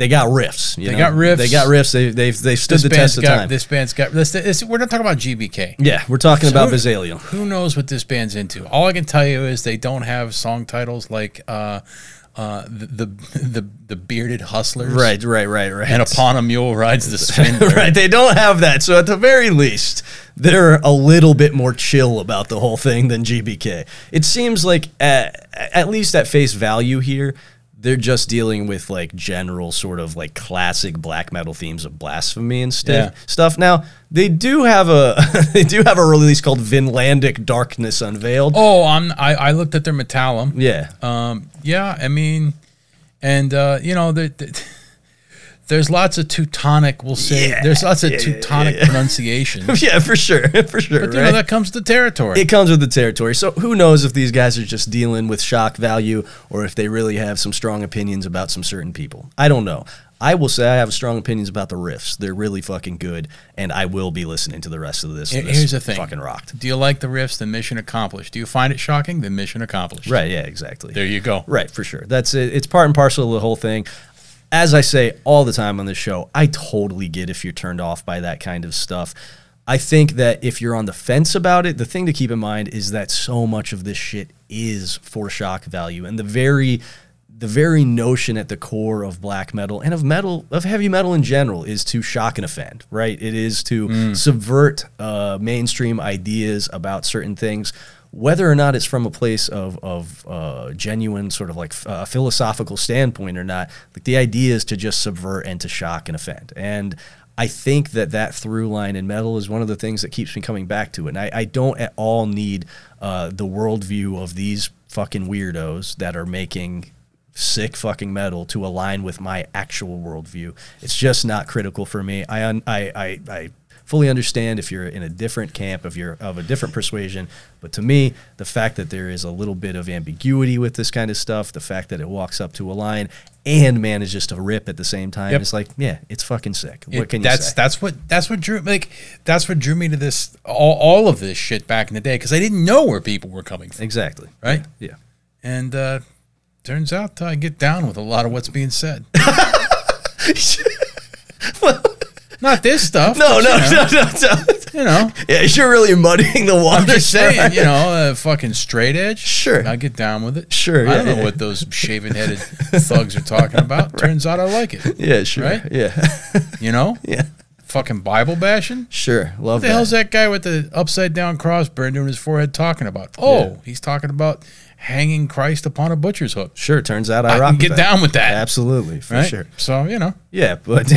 they got riffs. you They know? got riffs. They got riffs. They they've they've stood This the test of got time. this band's got this, this, we're not talking about GBK. yeah, we're talking So about Bezaliel. Who knows what this band's into? All I can tell you is they don't have song titles like uh, uh, the, the the the bearded hustlers, Right, right, right, right. And upon a mule rides the swindler. right, they don't have that. So at the very least, they're a little bit more chill about the whole thing than GBK. It seems like at, at least at face value here, they're just dealing with like general sort of like classic black metal themes of blasphemy and stuff. Yeah. Stuff. Now they do have a they do have a release called Vinlandic Darkness Unveiled. Oh, I'm. I, I looked at their Metallum. Yeah, Um, yeah, I mean, and uh, you know, the, the, there's lots of Teutonic. We'll say Yeah, there's lots of yeah, Teutonic yeah. pronunciations. yeah, for sure, for sure. But you right? know that comes to territory. it comes with the territory. So who knows if these guys are just dealing with shock value or if they really have some strong opinions about some certain people. I don't know. I will say I have strong opinions about the riffs. They're really fucking good, and I will be listening to the rest of This Here's the thing. fucking rocked. Do you like the riffs? The mission accomplished. Do you find it shocking? The mission accomplished. Right? Yeah, exactly. There you go. Right, for sure. That's it. It's part and parcel of the whole thing. As I say all the time on this show, I totally get if you're turned off by that kind of stuff. I think that if you're on the fence about it, the thing to keep in mind is that so much of this shit is for shock value, and the very the very notion at the core of black metal and of metal of heavy metal in general is to shock and offend right? It is to subvert uh, mainstream ideas about certain things whether or not it's from a place of, of uh, genuine sort of like uh, philosophical standpoint or not like the idea is to just subvert and to shock and offend and I think that that through line in metal is one of the things that keeps me coming back to it. And I, I don't at all need uh, the worldview of these fucking weirdos that are making sick fucking metal to align with my actual worldview. It's just not critical for me. I un, I, I I fully understand if you're in a different camp, if you're of a different persuasion. But to me, the fact that there is a little bit of ambiguity with this kind of stuff, the fact that it walks up to a line and manages to rip at the same time, Yep. it's like, yeah, it's fucking sick. It- what can you that's say? that's what that's what drew like that's what drew me to this all, all of this shit back in the day because I didn't know where people were coming from, exactly right? Yeah. And uh, turns out I get down with a lot of what's being said. Not this stuff. No, no, you know, no, no, no. You know, Yeah, you're really muddying the water. I'm just saying, you know, uh, fucking straight edge. Sure. I get down with it. Sure, I yeah, don't know yeah. what those shaven headed thugs are talking about. Turns out I like it. Yeah, sure. Right? Yeah. You know, yeah. fucking Bible bashing. Sure. Love What the that. hell's that guy with the upside down cross burned on his forehead talking about? Oh, Yeah. he's talking about hanging Christ upon a butcher's hook. Sure. Turns out I, I rock can get down with that. Absolutely, for Right? sure. So, you know, Yeah, but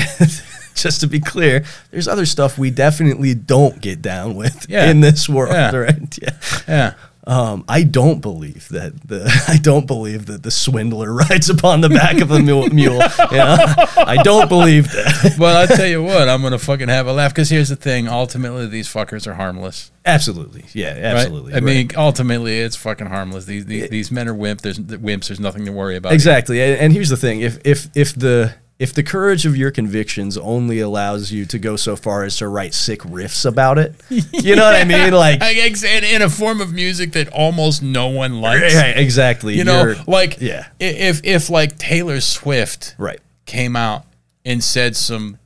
just to be clear, there's other stuff we definitely don't get down with Yeah. in this world, Yeah. right? Yeah. yeah. Um, I don't believe that the I don't believe that the swindler rides upon the back of a mule. mule you know? I don't believe that. Well, I tell you what, I'm going to fucking have a laugh because here's the thing. Ultimately, these fuckers are harmless. Absolutely, yeah, Right? absolutely. I right. mean, ultimately, it's fucking harmless. These these, these men are wimp. There's wimps. There's nothing to worry about. Exactly. And, and here's the thing: if if if the if the courage of your convictions only allows you to go so far as to write sick riffs about it, you know what I mean? Like, in, a form of music that almost no one likes. right, exactly. You know, You're- like yeah. if if like Taylor Swift right. came out and said some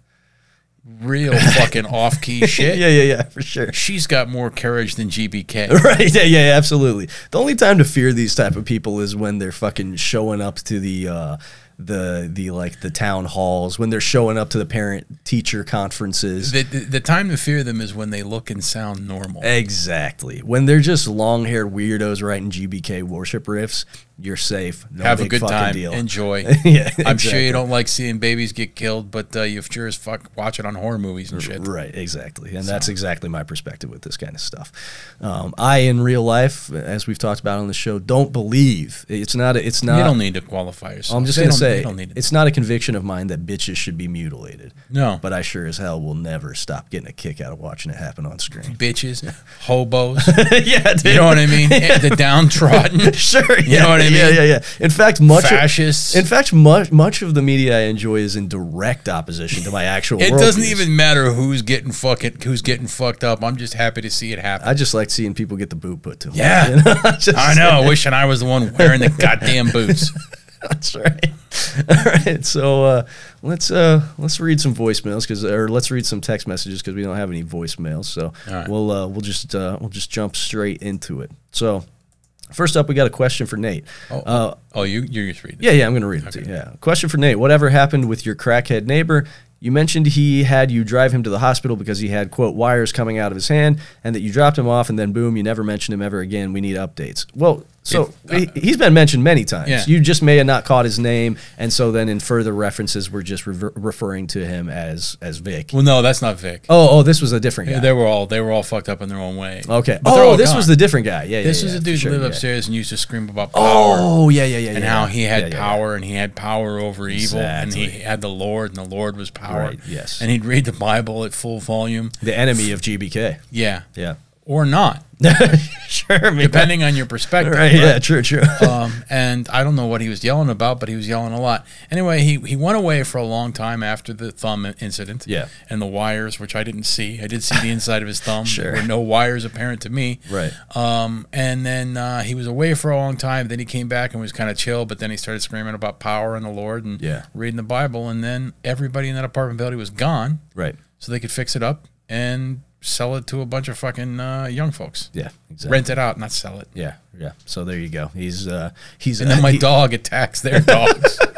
real fucking off key shit, Yeah, yeah, yeah, for sure. she's got more courage than GBK. Right. Yeah, yeah, absolutely. The only time to fear these type of people is when they're fucking showing up to the uh the the like the town halls, when they're showing up to the parent teacher conferences. The, the, the time to fear them is when they look and sound normal. Exactly. When they're just long haired weirdos writing GBK worship riffs, you're safe. No Have a good time. Deal. Enjoy. yeah, I'm sure you don't like seeing babies get killed, but uh, you sure as fuck watch it on horror movies and shit. Right, exactly, and that's exactly my perspective with this kind of stuff. Um, I, in real life, as we've talked about on the show, don't believe it's not. A, it's not. you don't need to qualify yourself. I'm just They gonna say they don't need to. it's not a conviction of mine that bitches should be mutilated. No. but I sure as hell will never stop getting a kick out of watching it happen on screen. bitches, hobos. yeah, dude. you know what I mean? And the downtrodden, Sure, You know what I Yeah, mean? yeah, yeah. In fact, much of, fascists. in fact, much much of the media I enjoy is in direct opposition to my actual. it doesn't worldviews. even matter who's getting fucking who's getting fucked up. I'm just happy to see it happen. I just like seeing people get the boot put to them. Yeah. you know? I know. Wishing I was the one wearing the goddamn boots. That's right. All right. So uh, let's uh, let's read some voicemails because, or let's read some text messages because we don't have any voicemails. So right. we'll uh, we'll just uh, we'll just jump straight into it. So first up, we got a question for Nate. Oh, Uh, oh you you just read. it. yeah, yeah, I'm going to read it to you. Yeah. Question for Nate. Whatever happened with your crackhead neighbor? You mentioned he had you drive him to the hospital because he had, quote, wires coming out of his hand and that you dropped him off and then boom, you never mentioned him ever again. We need updates. Well, So It- he, uh, he's been mentioned many times. Yeah. You just may have not caught his name, and so then in further references, we're just rever- referring to him as as Vic. well, no, that's not Vic. oh, oh, this was a different guy. They were all they were all fucked up in their own way. okay. But Oh, this gone. was the different guy. Yeah, This yeah, was yeah, a dude sure, who lived yeah. upstairs and used to scream about power. Oh, yeah, yeah, yeah, and yeah. how he had Yeah, yeah, yeah. power and he had power over evil and he had the Lord and the Lord was power. Right, yes. And he'd read the Bible at full volume. The enemy of GBK. Yeah. Yeah. Or not, sure. I mean, depending on your perspective. Right. Yeah. True. True. um, and I don't know what he was yelling about, but he was yelling a lot. Anyway, he, he went away for a long time after the thumb incident. Yeah. And the wires, which I didn't see. I did see the inside of his thumb. Sure. There were no wires apparent to me. right. Um, and then uh, he was away for a long time. Then he came back and was kind of chill, but then he started screaming about power and the Lord and Yeah. reading the Bible. And then everybody in that apartment building was gone, Right. so they could fix it up and sell it to a bunch of fucking uh, young folks. Yeah. Exactly. Rent it out, not sell it. Yeah. Yeah. So there you go. He's uh he's And then my he- dog attacks their dogs.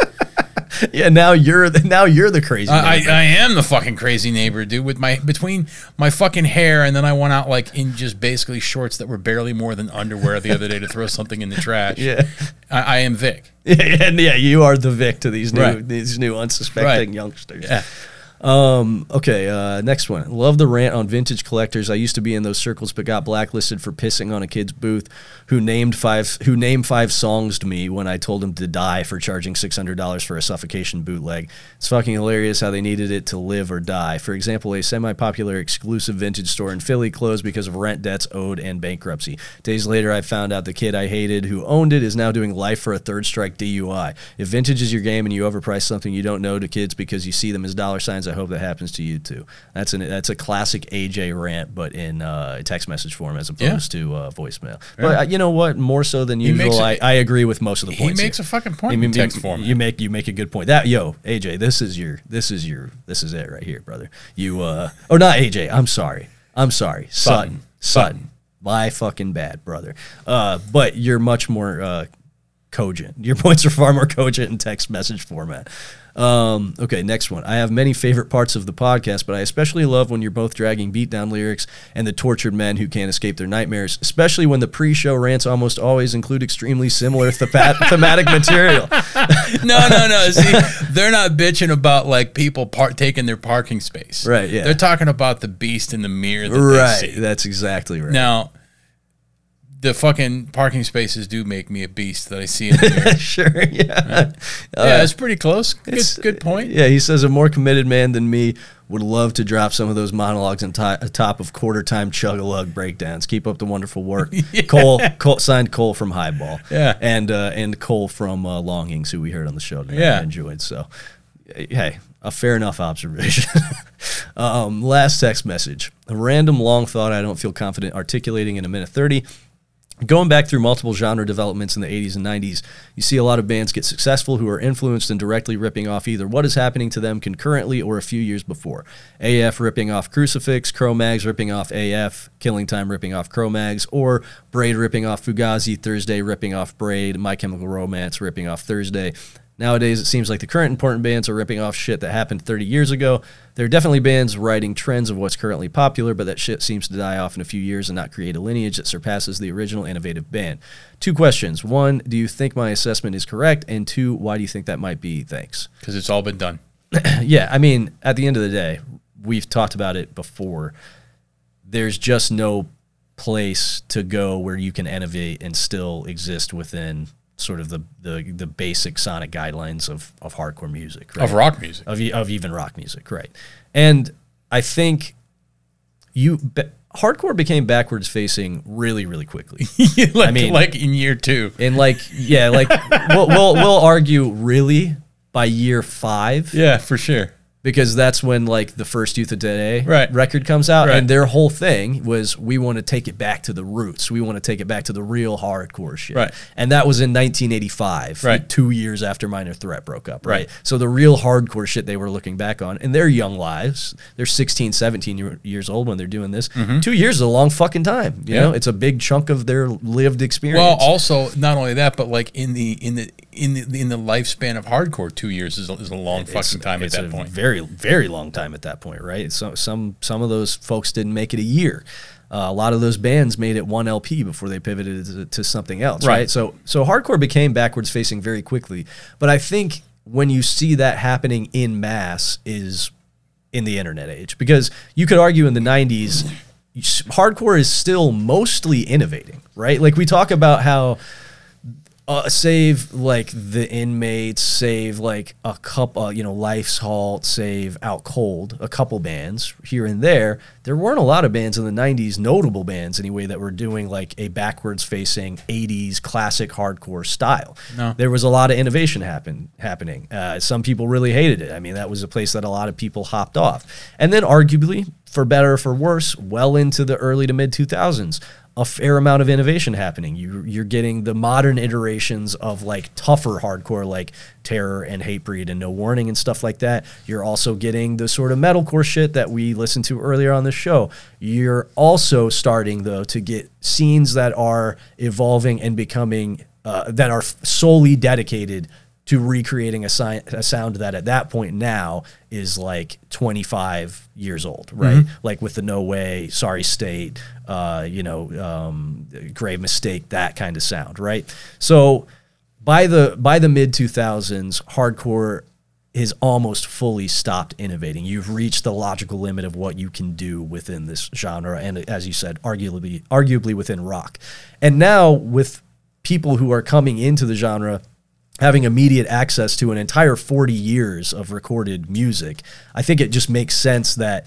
Yeah. Now you're the now you're the crazy. I, I, neighbor. I am the fucking crazy neighbor, dude. With my between my fucking hair, and then I went out like in just basically shorts that were barely more than underwear the other day to throw something in the trash. yeah. I, I am Vic. Yeah, and yeah, you are the Vic to these new Right. these new unsuspecting Right. youngsters. Yeah. Um. Okay. Uh. Next one. Love the rant on vintage collectors. I used to be in those circles, but got blacklisted for pissing on a kid's booth, who named five who named five songs to me when I told him to die for charging six hundred dollars for a suffocation bootleg. It's fucking hilarious how they needed it to live or die. For example, a semi-popular exclusive vintage store in Philly closed because of rent debts owed and bankruptcy. Days later, I found out the kid I hated who owned it is now doing life for a third strike DUI. If vintage is your game and you overprice something you don't know to kids because you see them as dollar signs, I hope that happens to you too. That's an that's a classic AJ rant, but in uh, text message form as opposed to uh, voicemail. But uh, you know what? More so than usual, a- I, I agree with most of the points. He makes here. a fucking point You- in text you- format. You make you make a good point. That yo, AJ, this is your this is your this is it right here, brother. You uh or not AJ, I'm sorry. I'm sorry. Sutton. Sutton. My fucking bad, brother. Uh but you're much more uh cogent. Your points are far more cogent in text message format. Um, okay, next one. I have many favorite parts of the podcast, but I especially love when you're both dragging beatdown lyrics and the tortured men who can't escape their nightmares, especially when the pre-show rants almost always include extremely similar thema- thematic material. no, no, no. See, they're not bitching about like people par- taking their parking space. Right, yeah. They're talking about the beast in the mirror that right, that's exactly right. Now, the fucking parking spaces do make me a beast that I see in the mirror. sure, yeah. yeah, it's pretty close. Good, It's- good point. Yeah, he says a more committed man than me would love to drop some of those monologues on to- top of quarter time chug a lug breakdowns. Keep up the wonderful work. Cole, Cole, signed Cole from Highball. Yeah. and uh, and Cole from uh, Longings, who we heard on the show today. Yeah. I enjoyed. So, hey, a fair enough observation. um, last text message: a random long thought I don't feel confident articulating in a minute thirty. Going back through multiple genre developments in the 80s and 90s, you see a lot of bands get successful who are influenced and directly ripping off either what is happening to them concurrently or a few years before. AF ripping off Crucifix, Cro-Mags ripping off AF, Killing Time ripping off Cro-Mags, or Braid ripping off Fugazi, Thursday ripping off Braid, My Chemical Romance ripping off Thursday. Nowadays, it seems like the current important bands are ripping off shit that happened 30 years ago. There are definitely bands writing trends of what's currently popular, but that shit seems to die off in a few years and not create a lineage that surpasses the original innovative band. Two questions. One, do you think my assessment is correct? And two, why do you think that might be? Thanks. Because it's all been done. Yeah, I mean, at the end of the day, we've talked about it before. There's just no place to go where you can innovate and still exist within sort of the the, the basic sonic guidelines of, of hardcore music, right? Of rock music. of, of even rock music, right? And I think you be, hardcore became backwards facing really, really quickly. like, mean- like in year two. and like, yeah, like we'll, we'll we'll argue really by year five Yeah, for sure. Because that's when like the first Youth of Today Right. record comes out, Right. and their whole thing was we want to take it back to the roots. We want to take it back to the real hardcore shit. Right. And that was in 1985, Right. two years after Minor Threat broke up. Right? Right. So the real hardcore shit they were looking back on in their young lives, they're 16, 17 year- years old when they're doing this. Two years is a long fucking time. You Mm-hmm. Yeah. know, it's a big chunk of their lived experience. Well, also not only that, but like in the in the in the in the lifespan of hardcore, two years is a, is a long fucking time at it's that a point. Very, very long time at that point, right? So some some of those folks didn't make it a year. Uh, a lot of those bands made it one LP before they pivoted to, to something else, Right. right? So so hardcore became backwards facing very quickly. But I think when you see that happening in mass is in the internet age because you could argue in the 90s hardcore is still mostly innovating, right? Like we talk about how uh, save like the inmates, save like a couple, uh, you know, Life's Halt, save Out Cold, a couple bands here and there. There weren't a lot of bands in the '90s, notable bands anyway, that were doing like a backwards-facing '80s classic hardcore style. No. There was a lot of innovation happen happening. Uh, some people really hated it. I mean, that was a place that a lot of people hopped off, and then arguably, for better or for worse, well into the early to mid 2000s a fair amount of innovation happening. You you're getting the modern iterations of like tougher hardcore like Terror and Hatebreed and No Warning and stuff like that. You're also getting the sort of metalcore shit that we listened to earlier on the show. You're also starting though to get scenes that are evolving and becoming uh, that are solely dedicated to recreating a, si- a sound that at that point now is like 25 years old, right? Like with the No Way, Sorry State, uh, you know, um, Grave Mistake, that kind of sound, right? So by the by the mid 2000s, hardcore is almost fully stopped innovating. You've reached the logical limit of what you can do within this genre, and as you said, arguably arguably within rock. And now with people who are coming into the genre having immediate access to an entire 40 years of recorded music, I think it just makes sense that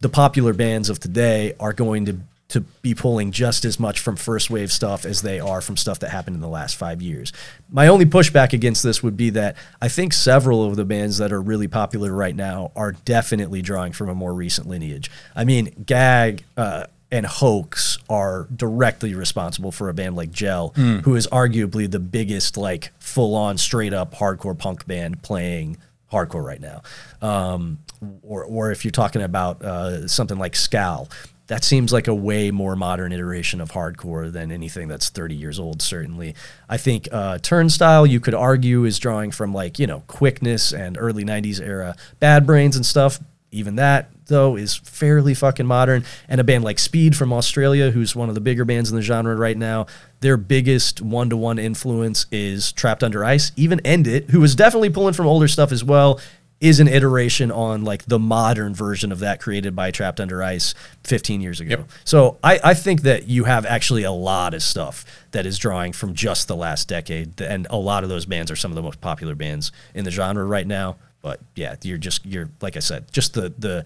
the popular bands of today are going to to be pulling just as much from first wave stuff as they are from stuff that happened in the last five years. My only pushback against this would be that I think several of the bands that are really popular right now are definitely drawing from a more recent lineage. I mean, Gag uh, and Hoax are directly responsible for a band like Gel, who is arguably the biggest, like, full on, straight up hardcore punk band playing hardcore right now. Um, or, or if you're talking about uh, something like Scal, that seems like a way more modern iteration of hardcore than anything that's 30 years old, certainly. I think uh, Turnstile, you could argue, is drawing from like, you know, Quicksand and early 90s era Bad Brains and stuff. Even that, though, is fairly fucking modern. And a band like Speed from Australia, who's one of the bigger bands in the genre right now, their biggest one to one influence is Trapped Under Ice. Even End It, who was definitely pulling from older stuff as well, is an iteration on like the modern version of that created by Trapped Under Ice 15 years ago. Yep. So I, I think that you have actually a lot of stuff that is drawing from just the last decade, and a lot of those bands are some of the most popular bands in the genre right now. But yeah, you're just you're like I said, just the the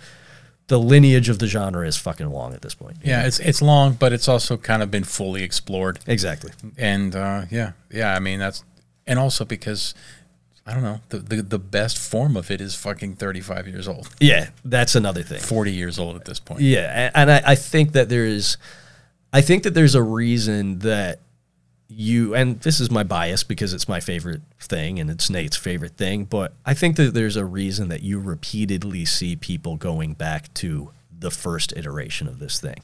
the lineage of the genre is fucking long at this point. Yeah, it's it's long, but it's also kind of been fully explored. exactly. And uh, yeah, yeah. I mean that's, and also because I don't know, the, the the best form of it is fucking thirty five years old, Yeah, that's another thing. forty years old at this point. Yeah, a- and I, I think that there is, I think that there's a reason that you, and this is my bias because it's my favorite thing and it's Nate's favorite thing, but I think that there's a reason that you repeatedly see people going back to the first iteration of this thing.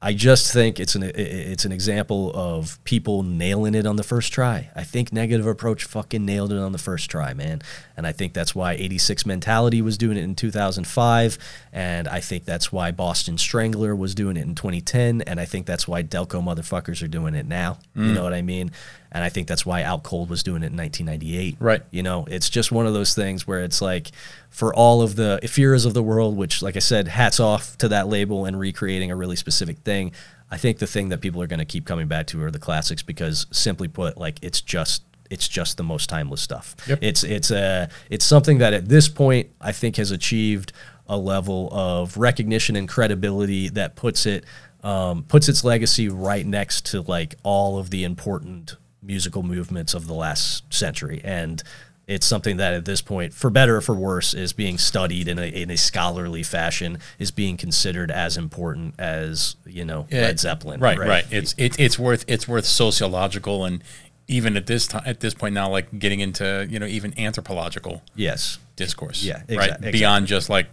I just think it's an it's an example of people nailing it on the first try. I think Negative Approach fucking nailed it on the first try, man. And I think that's why 86 Mentality was doing it in 2005, and I think that's why Boston Strangler was doing it in 2010, and I think that's why Delco motherfuckers are doing it now. You mm. know what I mean? And I think that's why Out Cold was doing it in 1998. Right. You know, it's just one of those things where it's like for all of the Ephyras of the world, which, like I said, hats off to that label and recreating a really specific thing. I think the thing that people are going to keep coming back to are the classics because, simply put, like it's just it's just the most timeless stuff. Yep. It's it's a it's something that at this point I think has achieved a level of recognition and credibility that puts it um, puts its legacy right next to like all of the important musical movements of the last century and it's something that at this point for better or for worse is being studied in a, in a scholarly fashion is being considered as important as you know Yeah, led zeppelin Right, right. It's it, it's worth it's worth sociological and even at this time at this point now like getting into you know even anthropological yes discourse. Yeah, exa- right. exactly. Beyond just like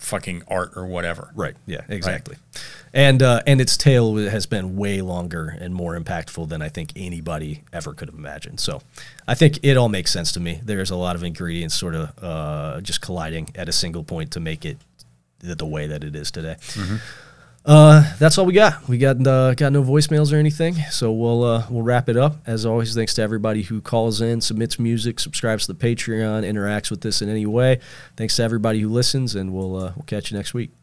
fucking art or whatever. Right. Yeah. Exactly. And uh, and its tail has been way longer and more impactful than I think anybody ever could have imagined. So, I think it all makes sense to me. There's a lot of ingredients sort of uh, just colliding at a single point to make it the, the way that it is today. Uh, that's all we got. We got uh, got no voicemails or anything, so we'll uh, we'll wrap it up. As always, thanks to everybody who calls in, submits music, subscribes to the Patreon, interacts with this in any way. Thanks to everybody who listens, and we'll uh, we'll catch you next week.